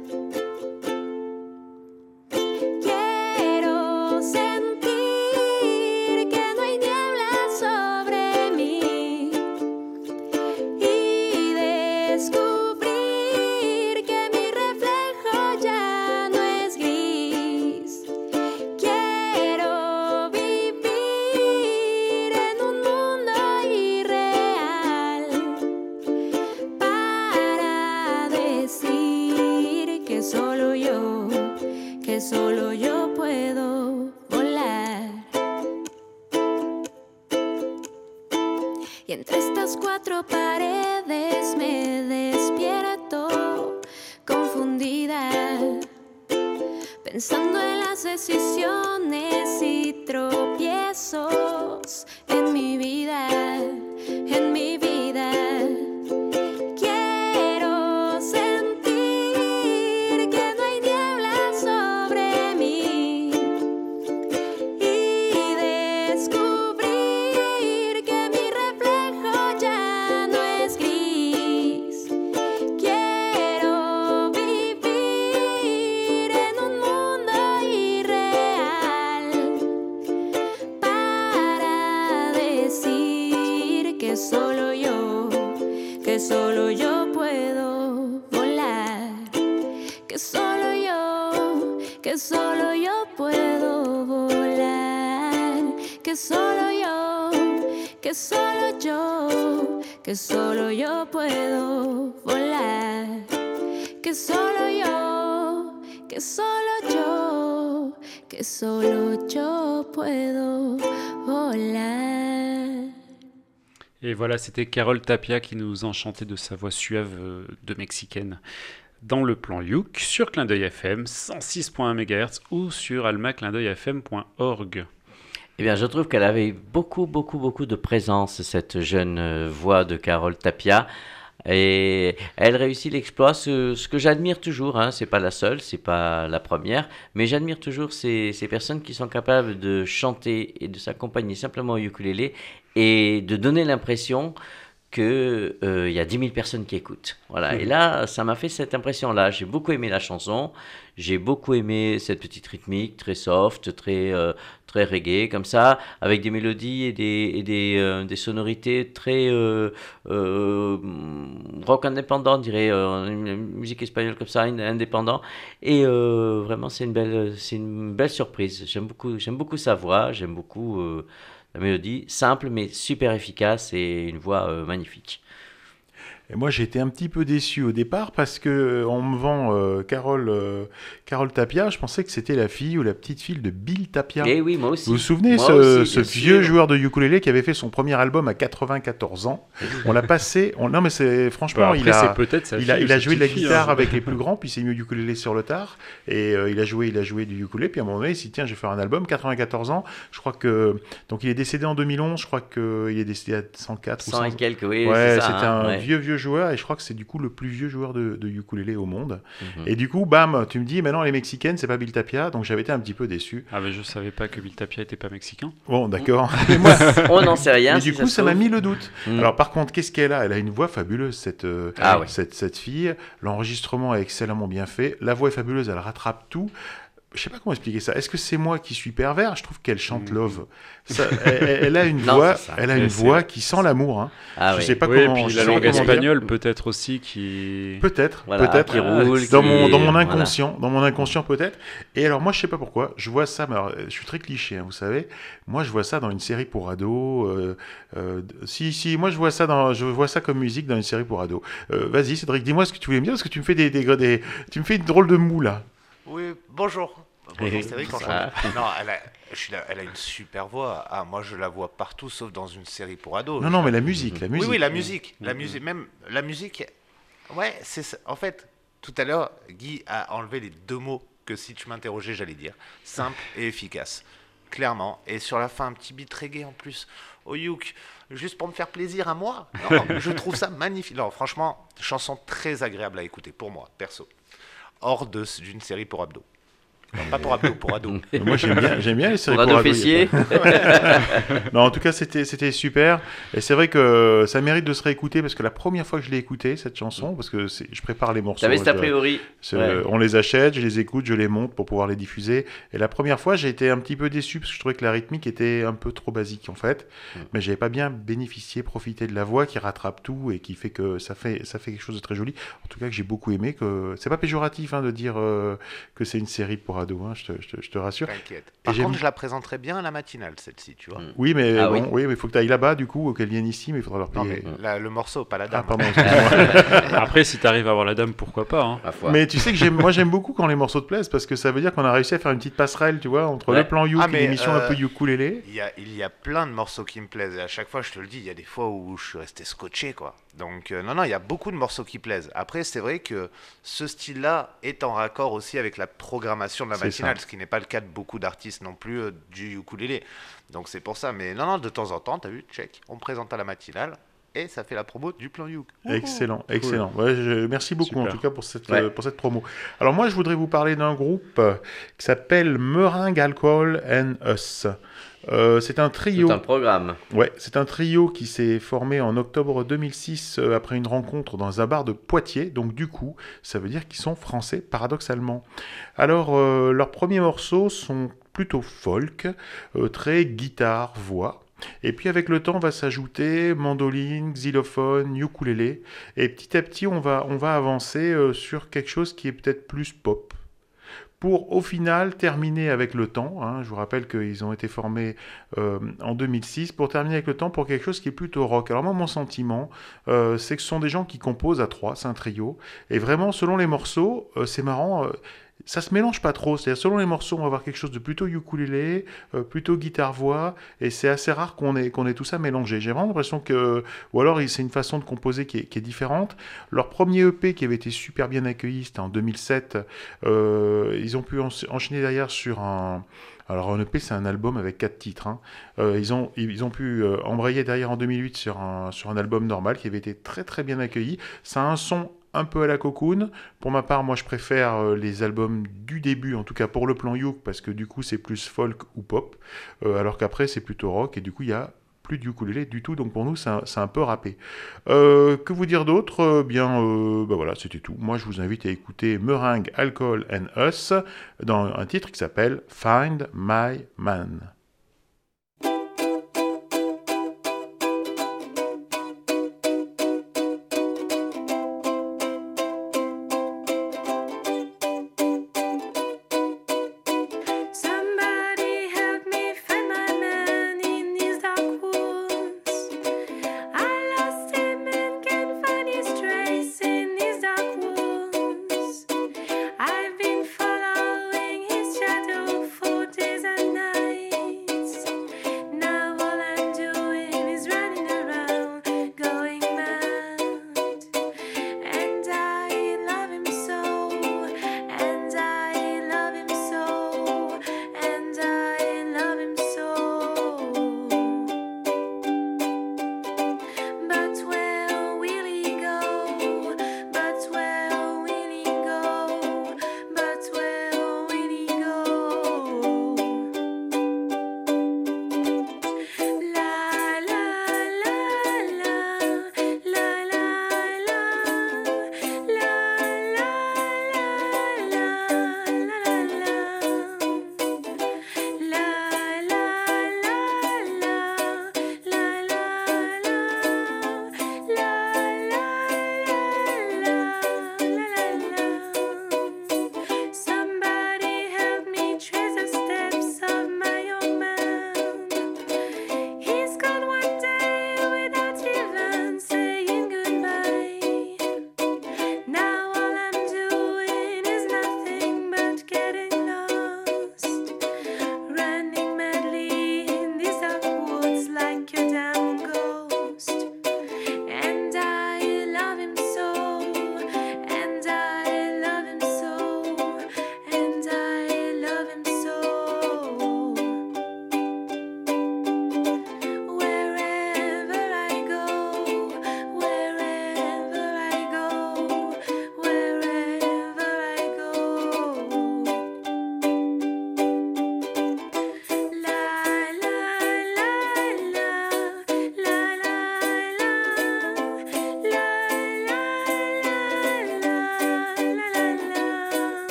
decisión. Et voilà, c'était Carole Tapia qui nous enchantait de sa voix suave euh, de mexicaine dans le plan Youk sur Clin d'œil FM 106.1 MHz ou sur almaclindeuilfm.org. Eh bien, je trouve qu'elle avait beaucoup, beaucoup, beaucoup de présence, cette jeune euh, voix de Carole Tapia. Et elle réussit l'exploit, ce, que j'admire toujours, hein, c'est pas la seule, c'est pas la première, mais j'admire toujours ces, ces personnes qui sont capables de chanter et de s'accompagner simplement au ukulélé et de donner l'impression que euh, y a 10 000 personnes qui écoutent. Voilà. Et là, ça m'a fait cette impression-là. J'ai beaucoup aimé la chanson. J'ai beaucoup aimé cette petite rythmique très soft, très euh, très reggae comme ça, avec des mélodies et des et des, euh, des sonorités très rock indépendant, on dirait une musique espagnole comme ça, in- indépendant. Et vraiment, c'est une belle une belle surprise. J'aime beaucoup j'aime beaucoup sa voix. J'aime beaucoup la mélodie simple mais super efficace et une voix euh, magnifique. Et moi, j'ai été un petit peu déçu au départ parce que euh, on me vend euh, Carole, euh, Carole Tapia. Je pensais que c'était la fille ou la petite fille de Bill Tapia. Et oui, moi aussi. Vous vous souvenez, Moi ce, aussi, ce bien vieux sûr. joueur de ukulélé qui avait fait son premier album à 94 ans? On l'a passé. on- Non, mais c'est franchement, Bah, après, il a, peut-être il a, il joué de la petite-fille, guitare hein. avec les plus grands, puis il s'est mis au ukulélé sur le tard. Et euh, il a joué, il a joué du ukulélé. Puis à un moment donné, il s'est dit tiens, je vais faire un album. 94 ans. Je crois que donc il est décédé en 2011. Je crois qu'il est décédé à 104 ou 100 et 100. quelques, oui, Ouais, c'était hein, un ouais. vieux vieux joueur et je crois que c'est du coup le plus vieux joueur de, de ukulélé au monde. Mhm. Et du coup, bam, tu me dis maintenant les Mexicaines, c'est pas Bill Tapia, donc j'avais été un petit peu déçu. Ah, mais je savais pas que Bill Tapia était pas mexicain. Bon, d'accord. Mais moi- On n'en sait rien, Mais si du coup, ça m'a mis le doute. Mm. Alors, par contre, qu'est-ce qu'elle a? Elle a une voix fabuleuse, cette, euh, Ah ouais. cette, cette fille. L'enregistrement est excellemment bien fait. La voix est fabuleuse, elle rattrape tout. Je sais pas comment expliquer ça. Est-ce que c'est moi qui suis pervers? Je trouve qu'elle chante Love. Ça, elle, elle a une Mm. Non, voix, elle a une voix qui sent l'amour. Hein. Ah je oui. sais pas oui, comment. et puis je la langue espagnole peut-être aussi qui. Peut-être, Voilà, peut-être. qui roule, dans qui- mon dans mon voilà. inconscient, dans mon inconscient peut-être. Et alors moi je sais pas pourquoi, je vois ça. Mais alors, je suis très cliché, hein, vous savez. Moi je vois ça dans une série pour ados. euh, euh, si si, moi je vois ça dans, je vois ça comme musique dans une série pour ados. Euh, Vas-y Cédric, dis-moi ce que tu voulais me dire parce que tu me fais des, des, des- tu me fais une drôle de moue là. Oui, bonjour. Bonjour Cédric. Non, elle a, je suis là- elle a une super voix. Ah, moi je la vois partout sauf dans une série pour ados. Non, non, mais la musique, la Oui, musique. oui, la musique. La musique, même la musique. Ouais, c'est ça. En fait, tout à l'heure, Guy a enlevé les deux mots que si tu m'interrogeais, j'allais dire. Simple et efficace. Clairement. Et sur la fin, un petit beat reggae en plus. Au Youk, juste pour me faire plaisir à moi. Non, je trouve ça magnifique. Non, franchement, chanson très agréable à écouter pour moi, perso. Hors d'une série pour abdos. Non, pas pour abdos, pour ados. Moi j'aime bien, j'aime bien les séries Pour pour ados, non, en tout cas c'était c'était super et c'est vrai que ça mérite de se réécouter parce que la première fois que je l'ai écouté cette chanson parce que c'est- je prépare les morceaux. T'avais cet a priori. Ouais. On les achète, je les écoute, je les monte pour pouvoir les diffuser. Et la première fois, j'ai été un petit peu déçu parce que je trouvais que la rythmique était un peu trop basique en fait. Mm. Mais j'avais pas bien bénéficié, profité de la voix qui rattrape tout et qui fait que ça fait ça fait quelque chose de très joli. En tout cas, que j'ai beaucoup aimé. Que c'est pas péjoratif hein, de dire euh, que c'est une série pour ados. hein, je, te, je te- je te rassure. T'inquiète. Et Par j'aime- contre, je la présenterai bien à la matinale, celle-ci, tu vois. Oui, mais Ah bon, oui. oui, mais il faut que tu ailles là-bas du coup, qu'elles viennent ici, mais il faudra leur Non, payer. mais la- le morceau, pas la Ah, dame. pardon. Après, si t'arrives à avoir la dame, pourquoi pas hein. Mais tu sais que j'aime, moi j'aime beaucoup quand les morceaux te plaisent parce que ça veut dire qu'on a réussi à faire une petite passerelle, tu vois, entre Ouais. le plan You Ah, et l'émission euh, un peu ukulélé. Il y, a, il y a plein de morceaux qui me plaisent. Et à chaque fois, je te le dis, il y a des fois où je suis resté scotché, quoi. Donc, euh, non, non, il y a beaucoup de morceaux qui plaisent. Après, c'est vrai que ce style-là est en raccord aussi avec la programmation de la matinale, ce qui n'est pas le cas de beaucoup d'artistes non plus euh, du ukulélé. Donc, c'est pour ça. Mais non, non, de temps en temps, t'as vu, check, on présente à la matinale et ça fait la promo du plan Youk. Excellent, excellent. Ouais, je- merci beaucoup en tout cas pour cette, Ouais. euh, pour cette promo. Alors moi je voudrais vous parler d'un groupe euh, qui s'appelle Meringue Alcohol and Us. Euh, c'est un trio. Tout un programme. Ouais, c'est un trio qui s'est formé en octobre 2006 euh, après une rencontre dans un bar de Poitiers. Donc du coup, ça veut dire qu'ils sont français paradoxalement. Alors euh, leurs premiers morceaux sont plutôt folk, très guitare, voix. Et puis avec le temps va s'ajouter mandoline, xylophone, ukulélé. Et petit à petit, on va, on va avancer sur quelque chose qui est peut-être plus pop pour au final terminer avec le temps. hein. je vous rappelle qu'ils ont été formés euh, en 2006 pour terminer avec le temps pour quelque chose qui est plutôt rock. Alors moi, mon sentiment, euh, c'est que ce sont des gens qui composent à trois, c'est un trio, et vraiment selon les morceaux, euh, c'est marrant. Ça se mélange pas trop, c'est-à-dire selon les morceaux, on va avoir quelque chose de plutôt ukulélé, euh, plutôt guitare-voix, et c'est assez rare qu'on ait, ait tout ça mélangé. J'ai vraiment l'impression que, ou alors c'est une façon de composer qui est, différente. Leur premier EP qui avait été super bien accueilli, c'était en 2007, euh, ils ont pu en- enchaîner derrière sur un... Alors un EP c'est un album avec quatre titres. hein. Euh, ils, ont, ils ont pu embrayer derrière en 2008 sur un, sur un album normal qui avait été très très bien accueilli. Ça a un son un peu à la cocoon. Pour ma part, moi je préfère euh, les albums du début, en tout cas pour le plan Youk, parce que du coup c'est plus folk ou pop, euh, alors qu'après c'est plutôt rock, et du coup il y a plus du ukulélé du tout, donc pour nous c'est un, peu râpé. Euh, que vous dire d'autre? Bien, bah voilà, c'était tout. Moi je vous invite à écouter Meringue, Alcohol and Us dans un titre qui s'appelle Find My Man.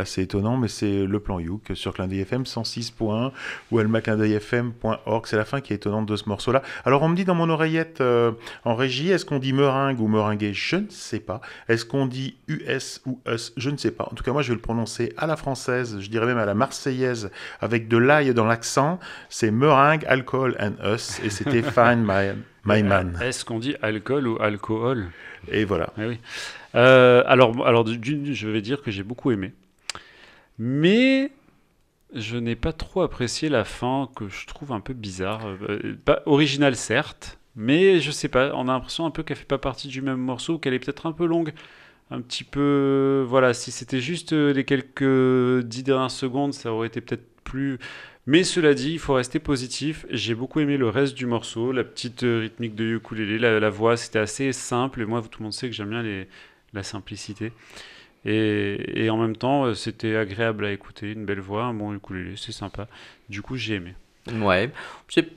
Voilà, c'est étonnant, mais c'est le plan Youk sur Clin d'œil FM 106.1 ou elmaclindeuilfm.org. C'est la fin qui est étonnante de ce morceau-là. Alors, on me dit dans mon oreillette euh, en régie, est-ce qu'on dit meringue ou meringuer Je ne sais pas. Est-ce qu'on dit US ou US? Je ne sais pas. En tout cas, moi, je vais le prononcer à la française, je dirais même à la marseillaise, avec de l'ail dans l'accent. C'est meringue, alcool and us. Et c'était Fine My, my Man. Est-ce qu'on dit alcool ou alcool? Et voilà. Eh oui. Euh, alors, alors je vais dire que j'ai beaucoup aimé. Mais je n'ai pas trop apprécié la fin que je trouve un peu bizarre. Euh, pas originale certes, mais je sais pas, on a l'impression un peu qu'elle fait pas partie du même morceau, qu'elle est peut-être un peu longue. Un petit peu. Voilà, si c'était juste euh, les quelques dix dernières secondes, ça aurait été peut-être plus. Mais cela dit, il faut rester positif. J'ai beaucoup aimé le reste du morceau, la petite euh, rythmique de ukulélé, la, la voix, c'était assez simple. Et moi, tout le monde sait que j'aime bien la simplicité. Et, en même temps, euh, c'était agréable à écouter, une belle voix, un bon ukulélé, c'est sympa. Du coup, j'ai aimé. Ouais,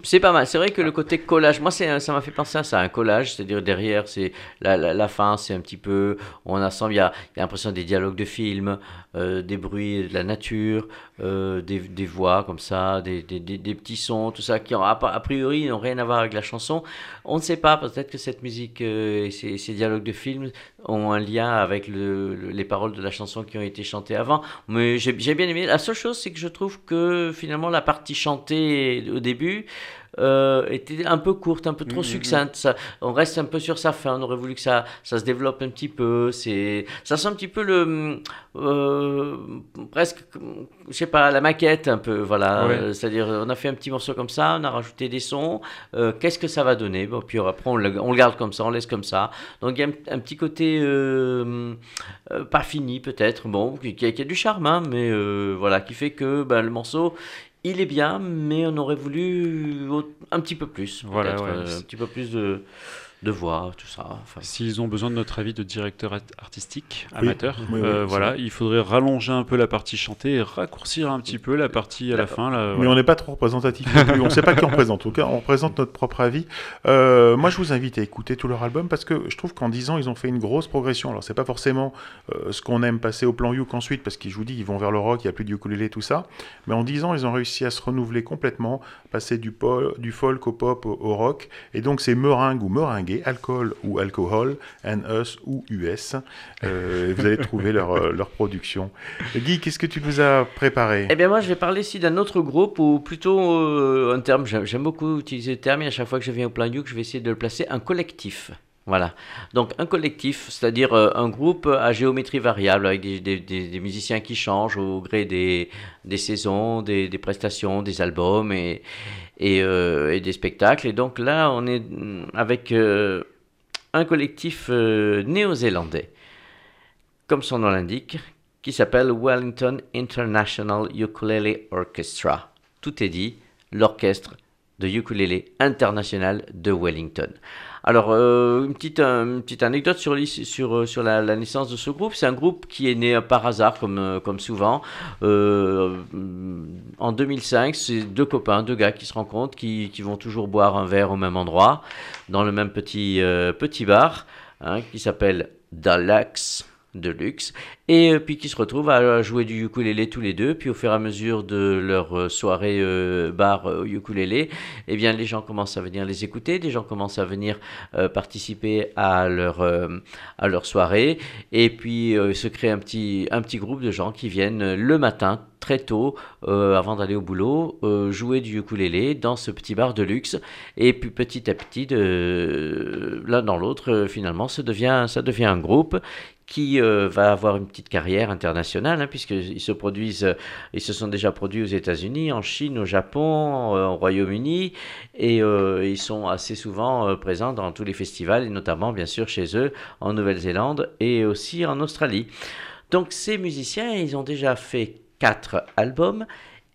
c'est pas mal. C'est vrai que le côté collage, moi, ça m'a fait penser à ça, un collage, c'est-à-dire derrière, c'est la, fin, c'est un petit peu, on a il y a, l'impression des dialogues de films, euh, des bruits de la nature, euh, des, voix comme ça, des, petits sons, tout ça, qui a, priori n'ont rien à voir avec la chanson. On ne sait pas, peut-être que cette musique et ces, ces dialogues de films ont un lien avec le, le- les paroles de la chanson qui ont été chantées avant. Mais j'ai bien aimé. La seule chose, c'est que je trouve que finalement la partie chantée au début euh, était un peu courte, un peu trop Mhm, succincte. Ça, on reste un peu sur sa fin. On aurait voulu que ça, ça se développe un petit peu. C'est, ça sent un petit peu le, euh, presque, je sais pas, la maquette un peu. Voilà. Ouais. C'est-à-dire, on a fait un petit morceau comme ça, on a rajouté des sons. Euh, qu'est-ce que ça va donner? Bon, puis après, on le, on le garde comme ça, on laisse comme ça. Donc il y a un, un petit côté pas fini peut-être, bon, qui, qui a, qui a du charme, hein, mais voilà, qui fait que ben, le morceau, il est bien, mais on aurait voulu un petit peu plus, Voilà, ouais. euh, un petit peu plus de, de voix, tout ça. S'ils ont besoin de notre avis de directeur art- artistique, Oui, amateur, oui, oui, euh, voilà, vrai. il faudrait rallonger un peu la partie chantée et raccourcir un petit peu la partie à la fin. Là, Mais on n'est pas trop représentatif non plus. On ne sait pas qui on représente. En tout cas, on représente notre propre avis. Euh, moi, je vous invite à écouter tout leur album parce que je trouve qu'en 10 ans, ils ont fait une grosse progression. Alors, c'est pas forcément euh, ce qu'on aime passer au plan Youk ensuite parce qu'ils, je vous dis, ils vont vers le rock, il n'y a plus de ukulélé, tout ça. Mais en 10 ans, ils ont réussi à se renouveler complètement, passer du, pol- du folk au pop au, au rock. Et donc, c'est meringue ou alcool ou alcohol, and us ou US. Euh, vous allez trouver leur, euh, leur production. Guy, qu'est-ce que tu nous as préparé? Eh bien moi je vais parler ici d'un autre groupe ou plutôt euh, un terme, j'aime beaucoup utiliser le terme et à chaque fois que je viens au plan Youk je vais essayer de le placer, un collectif. Voilà. Donc un collectif, c'est-à-dire euh, un groupe à géométrie variable avec des, musiciens qui changent au gré des, saisons, des, prestations, des albums et, euh, et des spectacles. Et donc là on est mm, avec euh, un collectif euh, néo-zélandais, comme son nom l'indique, qui s'appelle Wellington International Ukulele Orchestra. Tout est dit, l'orchestre de ukulélé international de Wellington. Alors, euh, une, petite, anecdote sur, euh, la, naissance de ce groupe. C'est un groupe qui est né euh, par hasard, comme, souvent. En 2005, c'est deux copains, deux gars qui se rencontrent, qui, vont toujours boire un verre au même endroit, dans le même petit, bar, hein, qui s'appelle Deluxe de luxe, et euh, puis qui se retrouvent à jouer du ukulélé tous les deux, puis au fur et à mesure de leur euh, soirée euh, bar euh, ukulélé, eh bien les gens commencent à venir les écouter, des gens commencent à venir participer à leur, à leur soirée, et puis se crée un petit, un petit groupe de gens qui viennent le matin très tôt, avant d'aller au boulot, jouer du ukulélé dans ce petit bar de luxe, et puis petit à petit, l'un dans l'autre, finalement, ça devient, ça devient un groupe qui euh, va avoir une petite carrière internationale, hein, puisqu'ils se produisent, euh, ils se sont déjà produits aux États-Unis, en Chine, au Japon, euh, au Royaume-Uni, et ils sont assez souvent présents dans tous les festivals, et notamment, bien sûr, chez eux, en Nouvelle-Zélande et aussi en Australie. Donc, ces musiciens, ils ont déjà fait quatre albums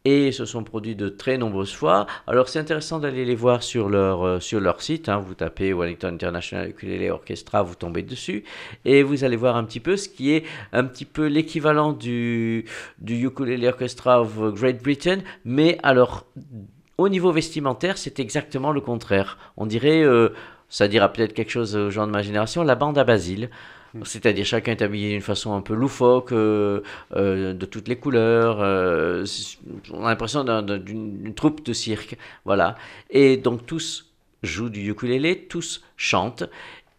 et se sont produits de très nombreuses fois. Alors c'est intéressant d'aller les voir sur leur, euh, sur leur site. hein. Vous tapez Wellington International Ukulele Orchestra, vous tombez dessus et vous allez voir un petit peu ce qui est un petit peu l'équivalent du, du Ukulele Orchestra of Great Britain, mais alors au niveau vestimentaire, c'est exactement le contraire. On dirait euh, ça dira peut-être quelque chose aux gens de ma génération, la bande à Basile. C'est-à-dire chacun est habillé d'une façon un peu loufoque, euh, euh, de toutes les couleurs. euh, on a l'impression d'un- d'un- d'une d'une troupe de cirque. Voilà. Et donc tous jouent du ukulélé, tous chantent.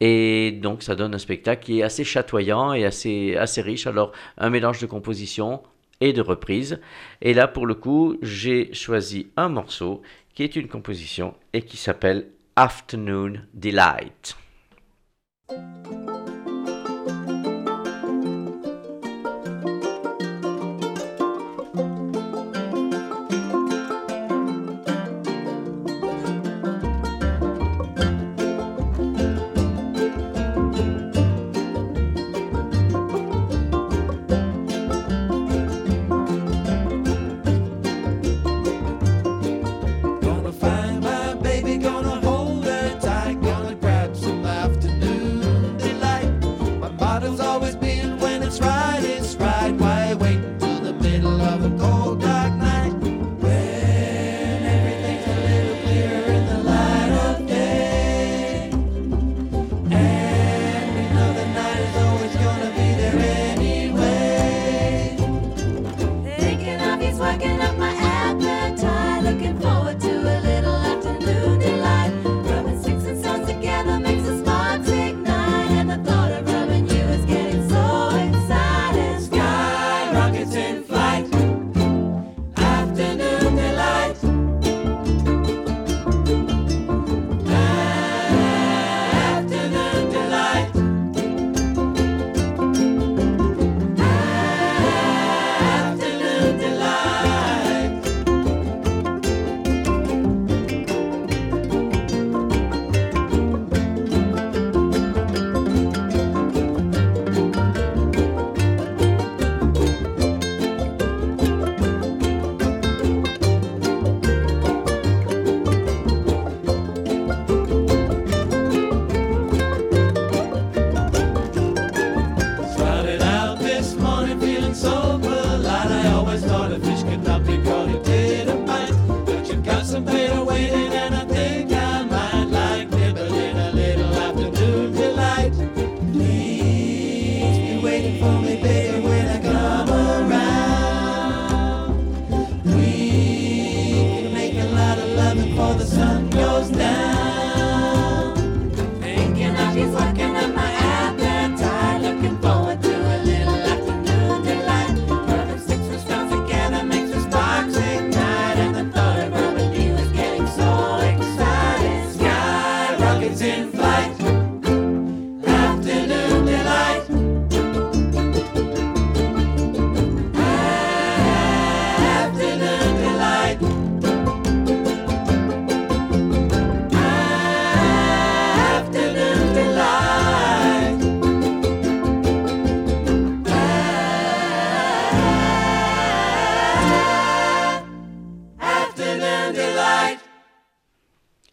Et donc ça donne un spectacle qui est assez chatoyant et assez, assez riche. Alors un mélange de composition et de reprise. Et là pour le coup j'ai choisi un morceau qui est une composition et qui s'appelle Afternoon Delight.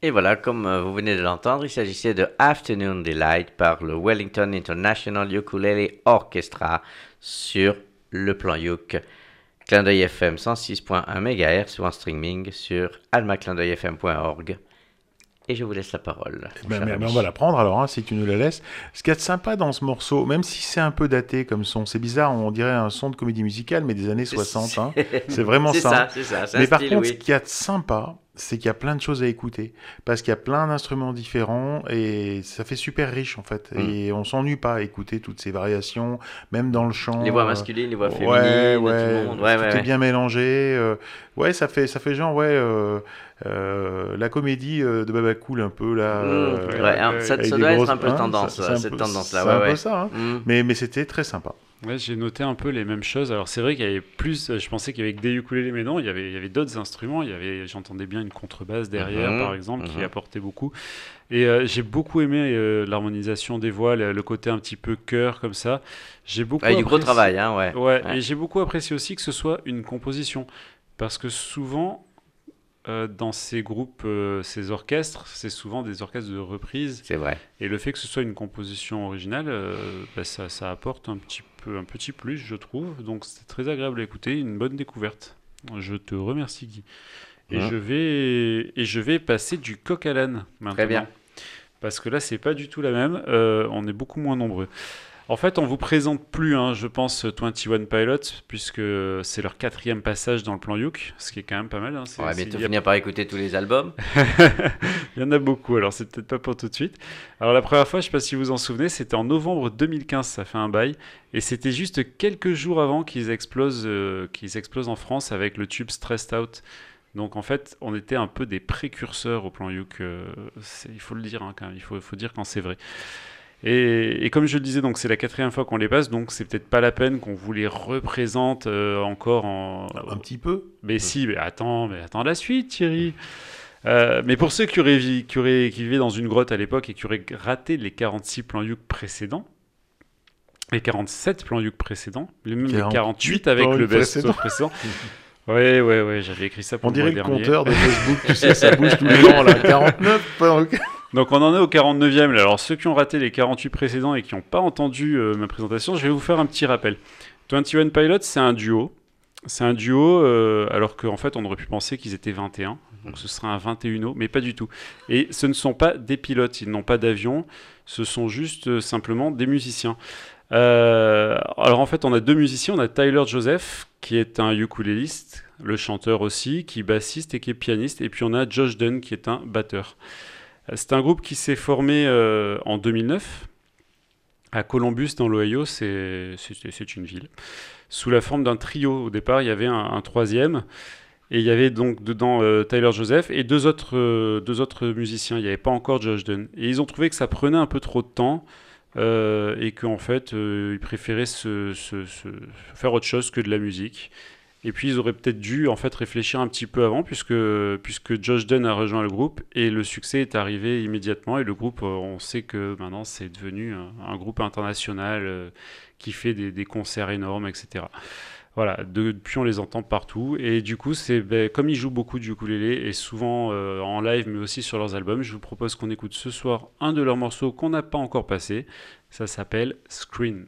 Et voilà, comme euh, vous venez de l'entendre, il s'agissait de Afternoon Delight par le Wellington International Ukulele Orchestra sur le plan Youk. Clin d'œil FM 106.1 MHz ou en streaming sur almaclindeuilfm.org. Et je vous laisse la parole. mon Ben, mais- on va la prendre alors, hein, si tu nous la laisses. Ce qu'il y a de sympa dans ce morceau, même si c'est un peu daté comme son, c'est bizarre, on dirait un son de comédie musicale, mais des années 60. hein. C'est vraiment ça. un Mais par style, contre, oui. ce qu'il y a de sympa, c'est qu'il y a plein de choses à écouter. Parce qu'il y a plein d'instruments différents et ça fait super riche en fait. Mm. Et on s'ennuie pas à écouter toutes ces variations, même dans le chant. Les voix euh, masculines, les voix ouais, féminines, ouais, tout le monde. Ouais, tout ouais, est ouais. bien mélangé. euh, ouais, ça fait, ça fait genre, ouais, euh, euh, la comédie de Baba Cool un peu là. Mmh, ouais, ça- ça doit être un peu hein, tendance, ça- cette peu- tendance-là, C'est ouais, un peu ouais. ça. hein. Mm. Mais, mais c'était très sympa. Ouais, j'ai noté un peu les mêmes choses. Alors c'est vrai qu'il y avait plus, euh, je pensais qu'il y avait que des ukulélés, mais non, il y avait, il y avait d'autres instruments. Il y avait, j'entendais bien une contrebasse derrière, Mhm, par exemple, qui mhm. apportait beaucoup. Et euh, j'ai beaucoup aimé euh, l'harmonisation des voix, le, le côté un petit peu chœur comme ça. J'ai beaucoup. Avec du gros travail, hein, ouais. Ouais, Ouais. et j'ai beaucoup apprécié aussi que ce soit une composition, parce que souvent. euh, dans ces groupes, euh, ces orchestres, c'est souvent des orchestres de reprise. C'est vrai. Et le fait que ce soit une composition originale, euh, bah, ça, ça apporte un petit peu un petit plus, je trouve. Donc c'était très agréable à écouter, une bonne découverte. Je te remercie Guy. Et Mhm. je vais et je vais passer du coq à l'âne maintenant. Très bien. Parce que là, c'est pas du tout la même. Euh, on est beaucoup moins nombreux. En fait, on vous présente plus, hein, je pense, 21 Pilots, puisque c'est leur quatrième passage dans le plan Youk, ce qui est quand même pas mal. hein. On va bientôt a- finir par écouter tous les albums. Il y en a beaucoup, alors c'est peut-être pas pour tout de suite. Alors la première fois, je sais pas si vous vous en souvenez, c'était en novembre 2015, ça fait un bail, et c'était juste quelques jours avant qu'ils explosent, euh, qu'ils explosent en France avec le tube Stressed Out. Donc en fait, on était un peu des précurseurs au plan Youk, euh, il faut le dire hein, quand même, il faut, faut dire quand c'est vrai. Et, et comme je le disais, donc c'est la quatrième fois qu'on les passe, donc c'est peut-être pas la peine qu'on vous les représente euh, encore en, Un petit peu. mais si, mais attends, mais attends la suite, Thierry. Euh, mais pour ceux qui, auraient, vi- qui, auraient- qui vivaient dans une grotte à l'époque et qui auraient raté les 46 plans Youk précédents, les 47 plans Youk précédents, les même les 48 48 avec plans le best précédent. Ouais, ouais, ouais, j'avais écrit ça pour On le dirait le dernier. compteur de Facebook, tu sais, ça bouge tous les ans, là. 49. pas- Donc on en est au 49e. là. Alors ceux qui ont raté les 48 précédents et qui n'ont pas entendu euh, ma présentation, je vais vous faire un petit rappel. 21 Pilots, c'est un duo. C'est un duo, euh, alors qu'en fait on aurait pu penser qu'ils étaient 21. Donc ce sera un 21 mais pas du tout. Et ce ne sont pas des pilotes, ils n'ont pas d'avion, ce sont juste euh, simplement des musiciens. Alors en fait on a deux musiciens, on a Tyler Joseph qui est un ukuléliste, le chanteur aussi, qui est bassiste et qui est pianiste, et puis on a Josh Dunn qui est un batteur. C'est un groupe qui s'est formé euh, en 2009 à Columbus dans l'Ohio, c'est une ville, sous la forme d'un trio. Au départ, il y avait un, troisième, et il y avait donc dedans euh, Tyler Joseph et deux autres, euh, musiciens. Il n'y avait pas encore Josh Dunn. Et ils ont trouvé que ça prenait un peu trop de temps. euh, et qu'en fait, euh, ils préféraient faire autre chose que de la musique. Et puis ils auraient peut-être dû en fait réfléchir un petit peu avant puisque, puisque Josh Dunn a rejoint le groupe et le succès est arrivé immédiatement et le groupe euh, on sait que maintenant c'est devenu un, groupe international euh, qui fait des, des concerts énormes etc. Voilà, depuis on les entend partout et du coup c'est ben, comme ils jouent beaucoup du ukulélé et souvent euh, en live mais aussi sur leurs albums, je vous propose qu'on écoute ce soir un de leurs morceaux qu'on n'a pas encore passé. Ça s'appelle Screen.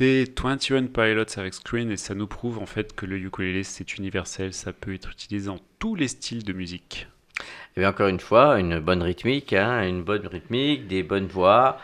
Vient d'écouter 21 Pilots avec Screen et ça nous prouve en fait que le ukulélé c'est universel, ça peut être utilisé dans tous les styles de musique. Et bien encore une fois, une bonne rythmique, hein, une bonne rythmique, des bonnes voix.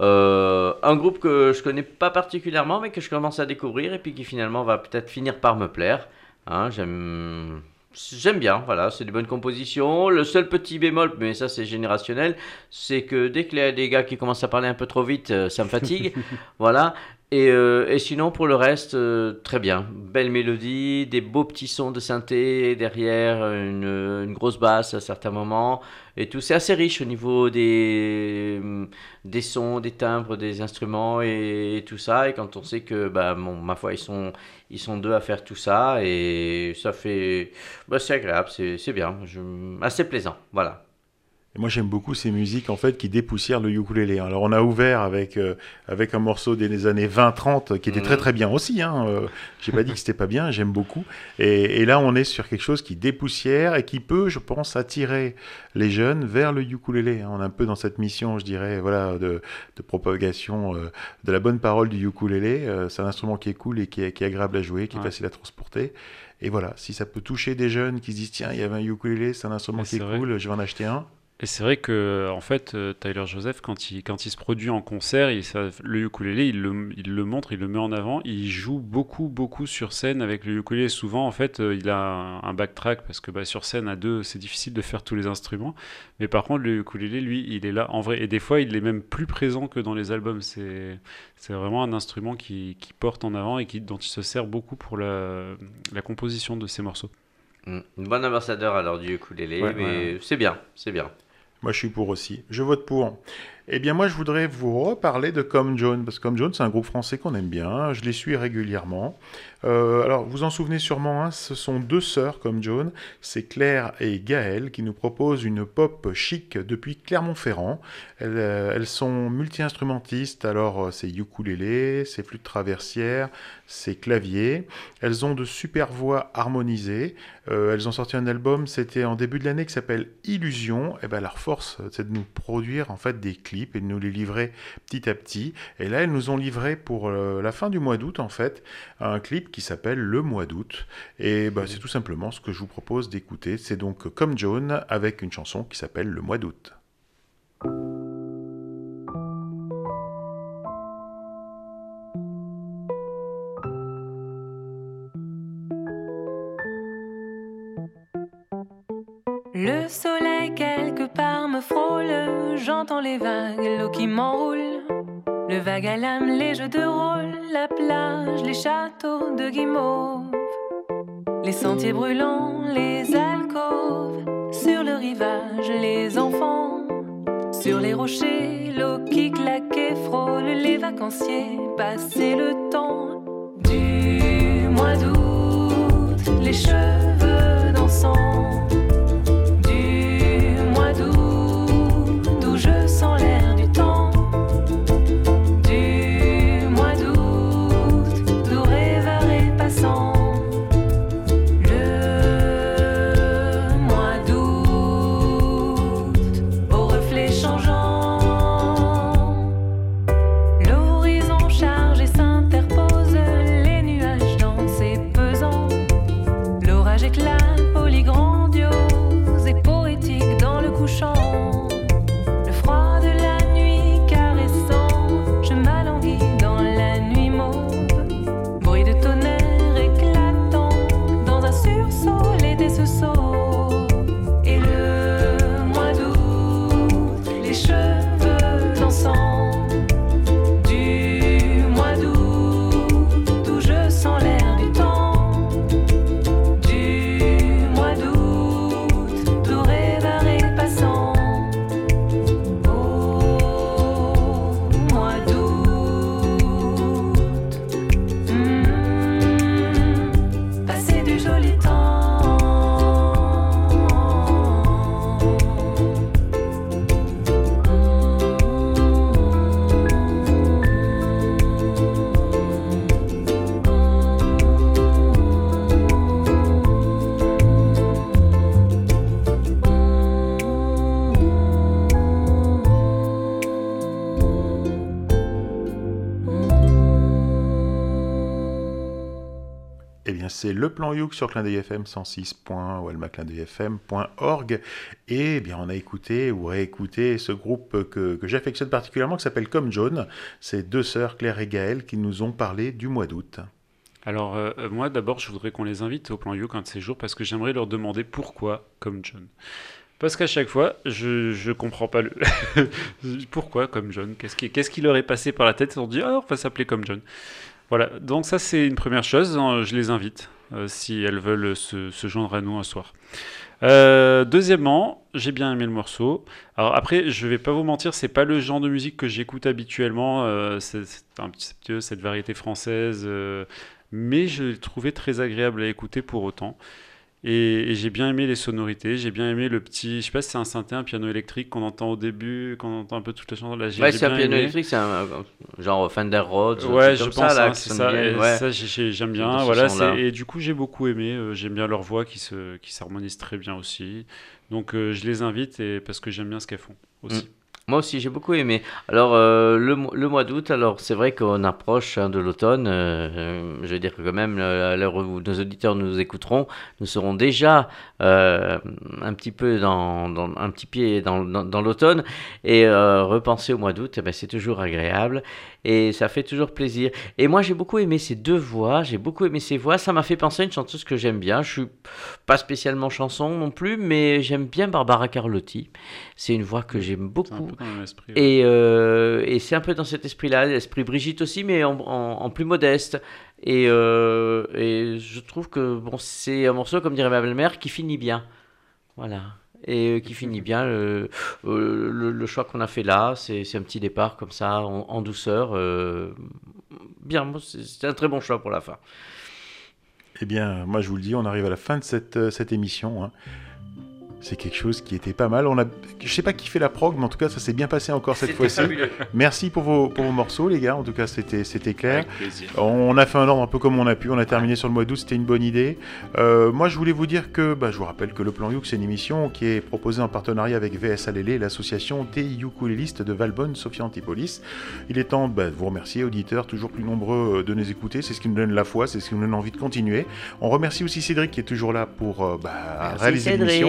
Euh, un groupe que je connais pas particulièrement, mais que je commence à découvrir et puis qui finalement va peut-être finir par me plaire. Hein, j'aime, j'aime bien, voilà, c'est des bonnes compositions. Le seul petit bémol, mais ça c'est générationnel, c'est que dès qu'il y a des gars qui commencent à parler un peu trop vite, euh, ça me fatigue. voilà. Et, euh, et sinon, pour le reste, euh, très bien. Belle mélodie, des beaux petits sons de synthé derrière, une, grosse basse à certains moments. Et tout, c'est assez riche au niveau des, des sons, des timbres, des instruments et, tout ça. Et quand on sait que, bah, bon, ma foi, ils sont, ils sont deux à faire tout ça. Et ça fait. Bah, c'est agréable, c'est bien. Assez plaisant. Voilà. Et moi j'aime beaucoup ces musiques en fait qui dépoussièrent le ukulélé. Alors on a ouvert avec euh, avec un morceau des années 20-30 qui était très très bien aussi. Hein. Euh, J'ai pas dit que c'était pas bien, j'aime beaucoup. Et, et là on est sur quelque chose qui dépoussière et qui peut, je pense, attirer les jeunes vers le ukulélé. On est un peu dans cette mission, je dirais, voilà, de, de propagation euh, de la bonne parole du ukulélé. Euh, C'est un instrument qui est cool et qui est, qui est agréable à jouer, qui est facile à transporter. Et voilà, si ça peut toucher des jeunes qui se disent tiens, il y avait un ukulélé, c'est un instrument qui est cool, je vais en acheter un. Et c'est vrai que, en fait, euh, Tyler Joseph, quand il, quand il se produit en concert, il, ça- le ukulélé, il le, il le montre, il le met en avant. Il joue beaucoup, beaucoup sur scène avec le ukulélé. Souvent, en fait, euh, il a un, un backtrack parce que bah, sur scène, à deux, c'est difficile de faire tous les instruments. Mais par contre, le ukulélé, lui, il est là en vrai. Et des fois, il est même plus présent que dans les albums. C'est c'est vraiment un instrument qui, qui porte en avant et qui, dont il se sert beaucoup pour la, la composition de ses morceaux. Mm. Un bon ambassadeur alors du ukulélé, Ouais, mais ouais. c'est bien, c'est bien. Moi, je suis pour aussi. Je vote pour. Eh bien, moi, je voudrais vous reparler de Comme Jones, parce que Comme c'est un groupe français qu'on aime bien. Je les suis régulièrement. Euh, alors, vous en souvenez sûrement, hein, ce sont deux sœurs comme Jones, c'est Claire et Gaëlle, qui nous proposent une pop chic depuis Clermont-Ferrand. Elles, euh, sont multi-instrumentistes, alors euh, c'est ukulélé, c'est flûte traversière, c'est clavier. Elles ont de super voix harmonisées. Elles ont sorti un album, c'était en début de l'année, qui s'appelle Illusion. Et ben leur force, c'est de nous produire en fait des clips et de nous les livrer petit à petit. Et là, elles nous ont livré pour la fin du mois d'août, en fait, un clip qui s'appelle Le mois d'août. Et ben, c'est tout simplement ce que je vous propose d'écouter. C'est donc comme Joan avec une chanson qui s'appelle Le mois d'août. Le soleil quelque part me frôle, j'entends les vagues, l'eau qui m'enroule. Le vague à l'âme, les jeux de rôle, la plage, les châteaux de guimauve. Les sentiers brûlants, les alcôves, sur le rivage, les enfants. Sur les rochers, l'eau qui claque et frôle, les vacanciers, passer le temps du mois d'août, les cheveux c'est le plan Youk sur Clin FM 106. ou almaclindeuilfm.org. Et bien, on a écouté ou réécouté ce groupe que, j'affectionne particulièrement qui s'appelle Comme Jaune. C'est deux sœurs, Claire et Gaëlle, qui nous ont parlé du mois d'août. Alors, euh, euh, moi, d'abord, je voudrais qu'on les invite au plan Youk un de ces jours parce que j'aimerais leur demander pourquoi comme John. Parce qu'à chaque fois, je, je comprends pas le. pourquoi comme John Qu'est-ce qui, qu'est-ce qui leur est passé par la tête? Ils ont dit, ah, on va s'appeler comme John. Voilà, donc ça, c'est une première chose. hein, Je les invite euh, si elles veulent se, joindre à nous un soir. Euh, deuxièmement, j'ai bien aimé le morceau. Alors après, je vais pas vous mentir, c'est pas le genre de musique que j'écoute habituellement. euh, c'est un petit peu cette variété française, mais je l'ai trouvé très agréable à écouter pour autant. Et, et j'ai bien aimé les sonorités, j'ai bien aimé le petit, je sais pas si c'est un synthé, un piano électrique qu'on entend au début, qu'on entend un peu toute la chanson. Là, j'ai Ouais, c'est un piano aimé. électrique, c'est un genre Fender Rhodes. Ouais, je comme pense, ça, hein, c'est ça. bien, et ouais. ça, j'ai- j'ai- j'aime bien. ce Voilà, c'est- et du coup, j'ai beaucoup aimé. euh, J'aime bien leur voix qui se, qui s'harmonise très bien aussi. Donc, euh, je les invite et parce que j'aime bien ce qu'elles font aussi. Moi aussi, j'ai beaucoup aimé. Alors, euh, le, le mois d'août, alors c'est vrai qu'on approche hein, de l'automne. euh, euh, je veux dire que quand même, à l'heure où nos auditeurs nous écouteront, nous serons déjà un petit peu dans, un petit pied dans, dans, l'automne. Et repenser au mois d'août, eh ben, c'est toujours agréable et ça fait toujours plaisir. Et moi, j'ai beaucoup aimé ces deux voix. J'ai beaucoup aimé ces voix. Ça m'a fait penser à une chanteuse que j'aime bien. Je suis pas spécialement chanson non plus, mais j'aime bien Barbara Carlotti. C'est une voix que j'aime beaucoup. esprit. ouais. Et, euh, et c'est un peu dans cet esprit-là, l'esprit Brigitte aussi, mais en, en- en plus modeste. Et, euh, et je trouve que bon, c'est un morceau, comme dirait ma belle-mère, qui finit bien. Voilà. Et euh, qui finit bien. euh, euh, le, le choix qu'on a fait là, c'est un petit départ comme ça, en, en douceur. euh, bien, c'est un très bon choix pour la fin. Eh bien, moi je vous le dis, on arrive à la fin de cette, cette émission. hein. C'est quelque chose qui était pas mal. On a, je sais pas qui fait la prog, mais en tout cas, ça s'est bien passé encore cette fois-ci. Merci pour vos, pour vos morceaux, les gars. En tout cas, c'était c'était clair. On a fait un ordre un peu comme on a pu. On a terminé sur le mois d'août, c'était une bonne idée. Euh, moi, je voulais vous dire que, bah, je vous rappelle que le Plan Youk, c'est une émission qui est proposée en partenariat avec VS Alélé, l'association des ukulélistes de Valbonne, Sophia Antipolis. Il est temps bah, de vous remercier, auditeurs, toujours plus nombreux euh, de nous écouter. C'est ce qui nous donne la foi, c'est ce qui nous donne envie de continuer. On remercie aussi Cédric qui est toujours là pour euh, bah, Merci réaliser l'émission.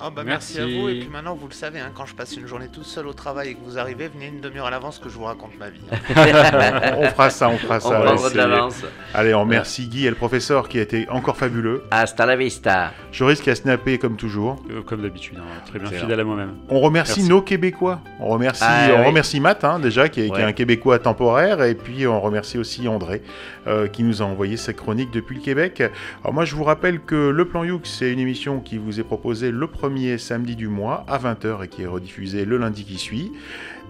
Ah bah merci. à vous. Et puis maintenant, vous le savez, hein, quand je passe une journée toute seule au travail et que vous arrivez, venez une demi-heure à l'avance que je vous raconte ma vie. on fera ça, on fera ça. de l'avance. Allez, on remercie Guy et le professeur qui a été encore fabuleux. Hasta la vista. Joris qui a snappé comme toujours. Euh, comme d'habitude, hein, très bien fidèle à moi-même. On remercie Merci. nos Québécois. On remercie, Ah, on oui. remercie Matt hein, déjà qui est, qui est Ouais. un Québécois temporaire et puis on remercie aussi André euh, qui nous a envoyé sa chronique depuis le Québec. Alors moi je vous rappelle que le Plan Youk c'est une émission qui vous est proposée le premier samedi du mois à 20h et qui est rediffusée le lundi qui suit.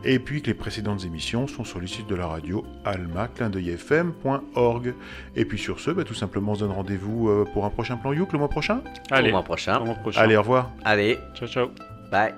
Et puis que les précédentes émissions sont sur le site de la radio alma-fm.org. Et puis sur ce, bah, tout simplement on se donne rendez-vous euh, pour un prochain Plan Youk le mois prochain? Allez, Au mois prochain. au mois prochain. Allez, au revoir. Allez, ciao ciao. bye.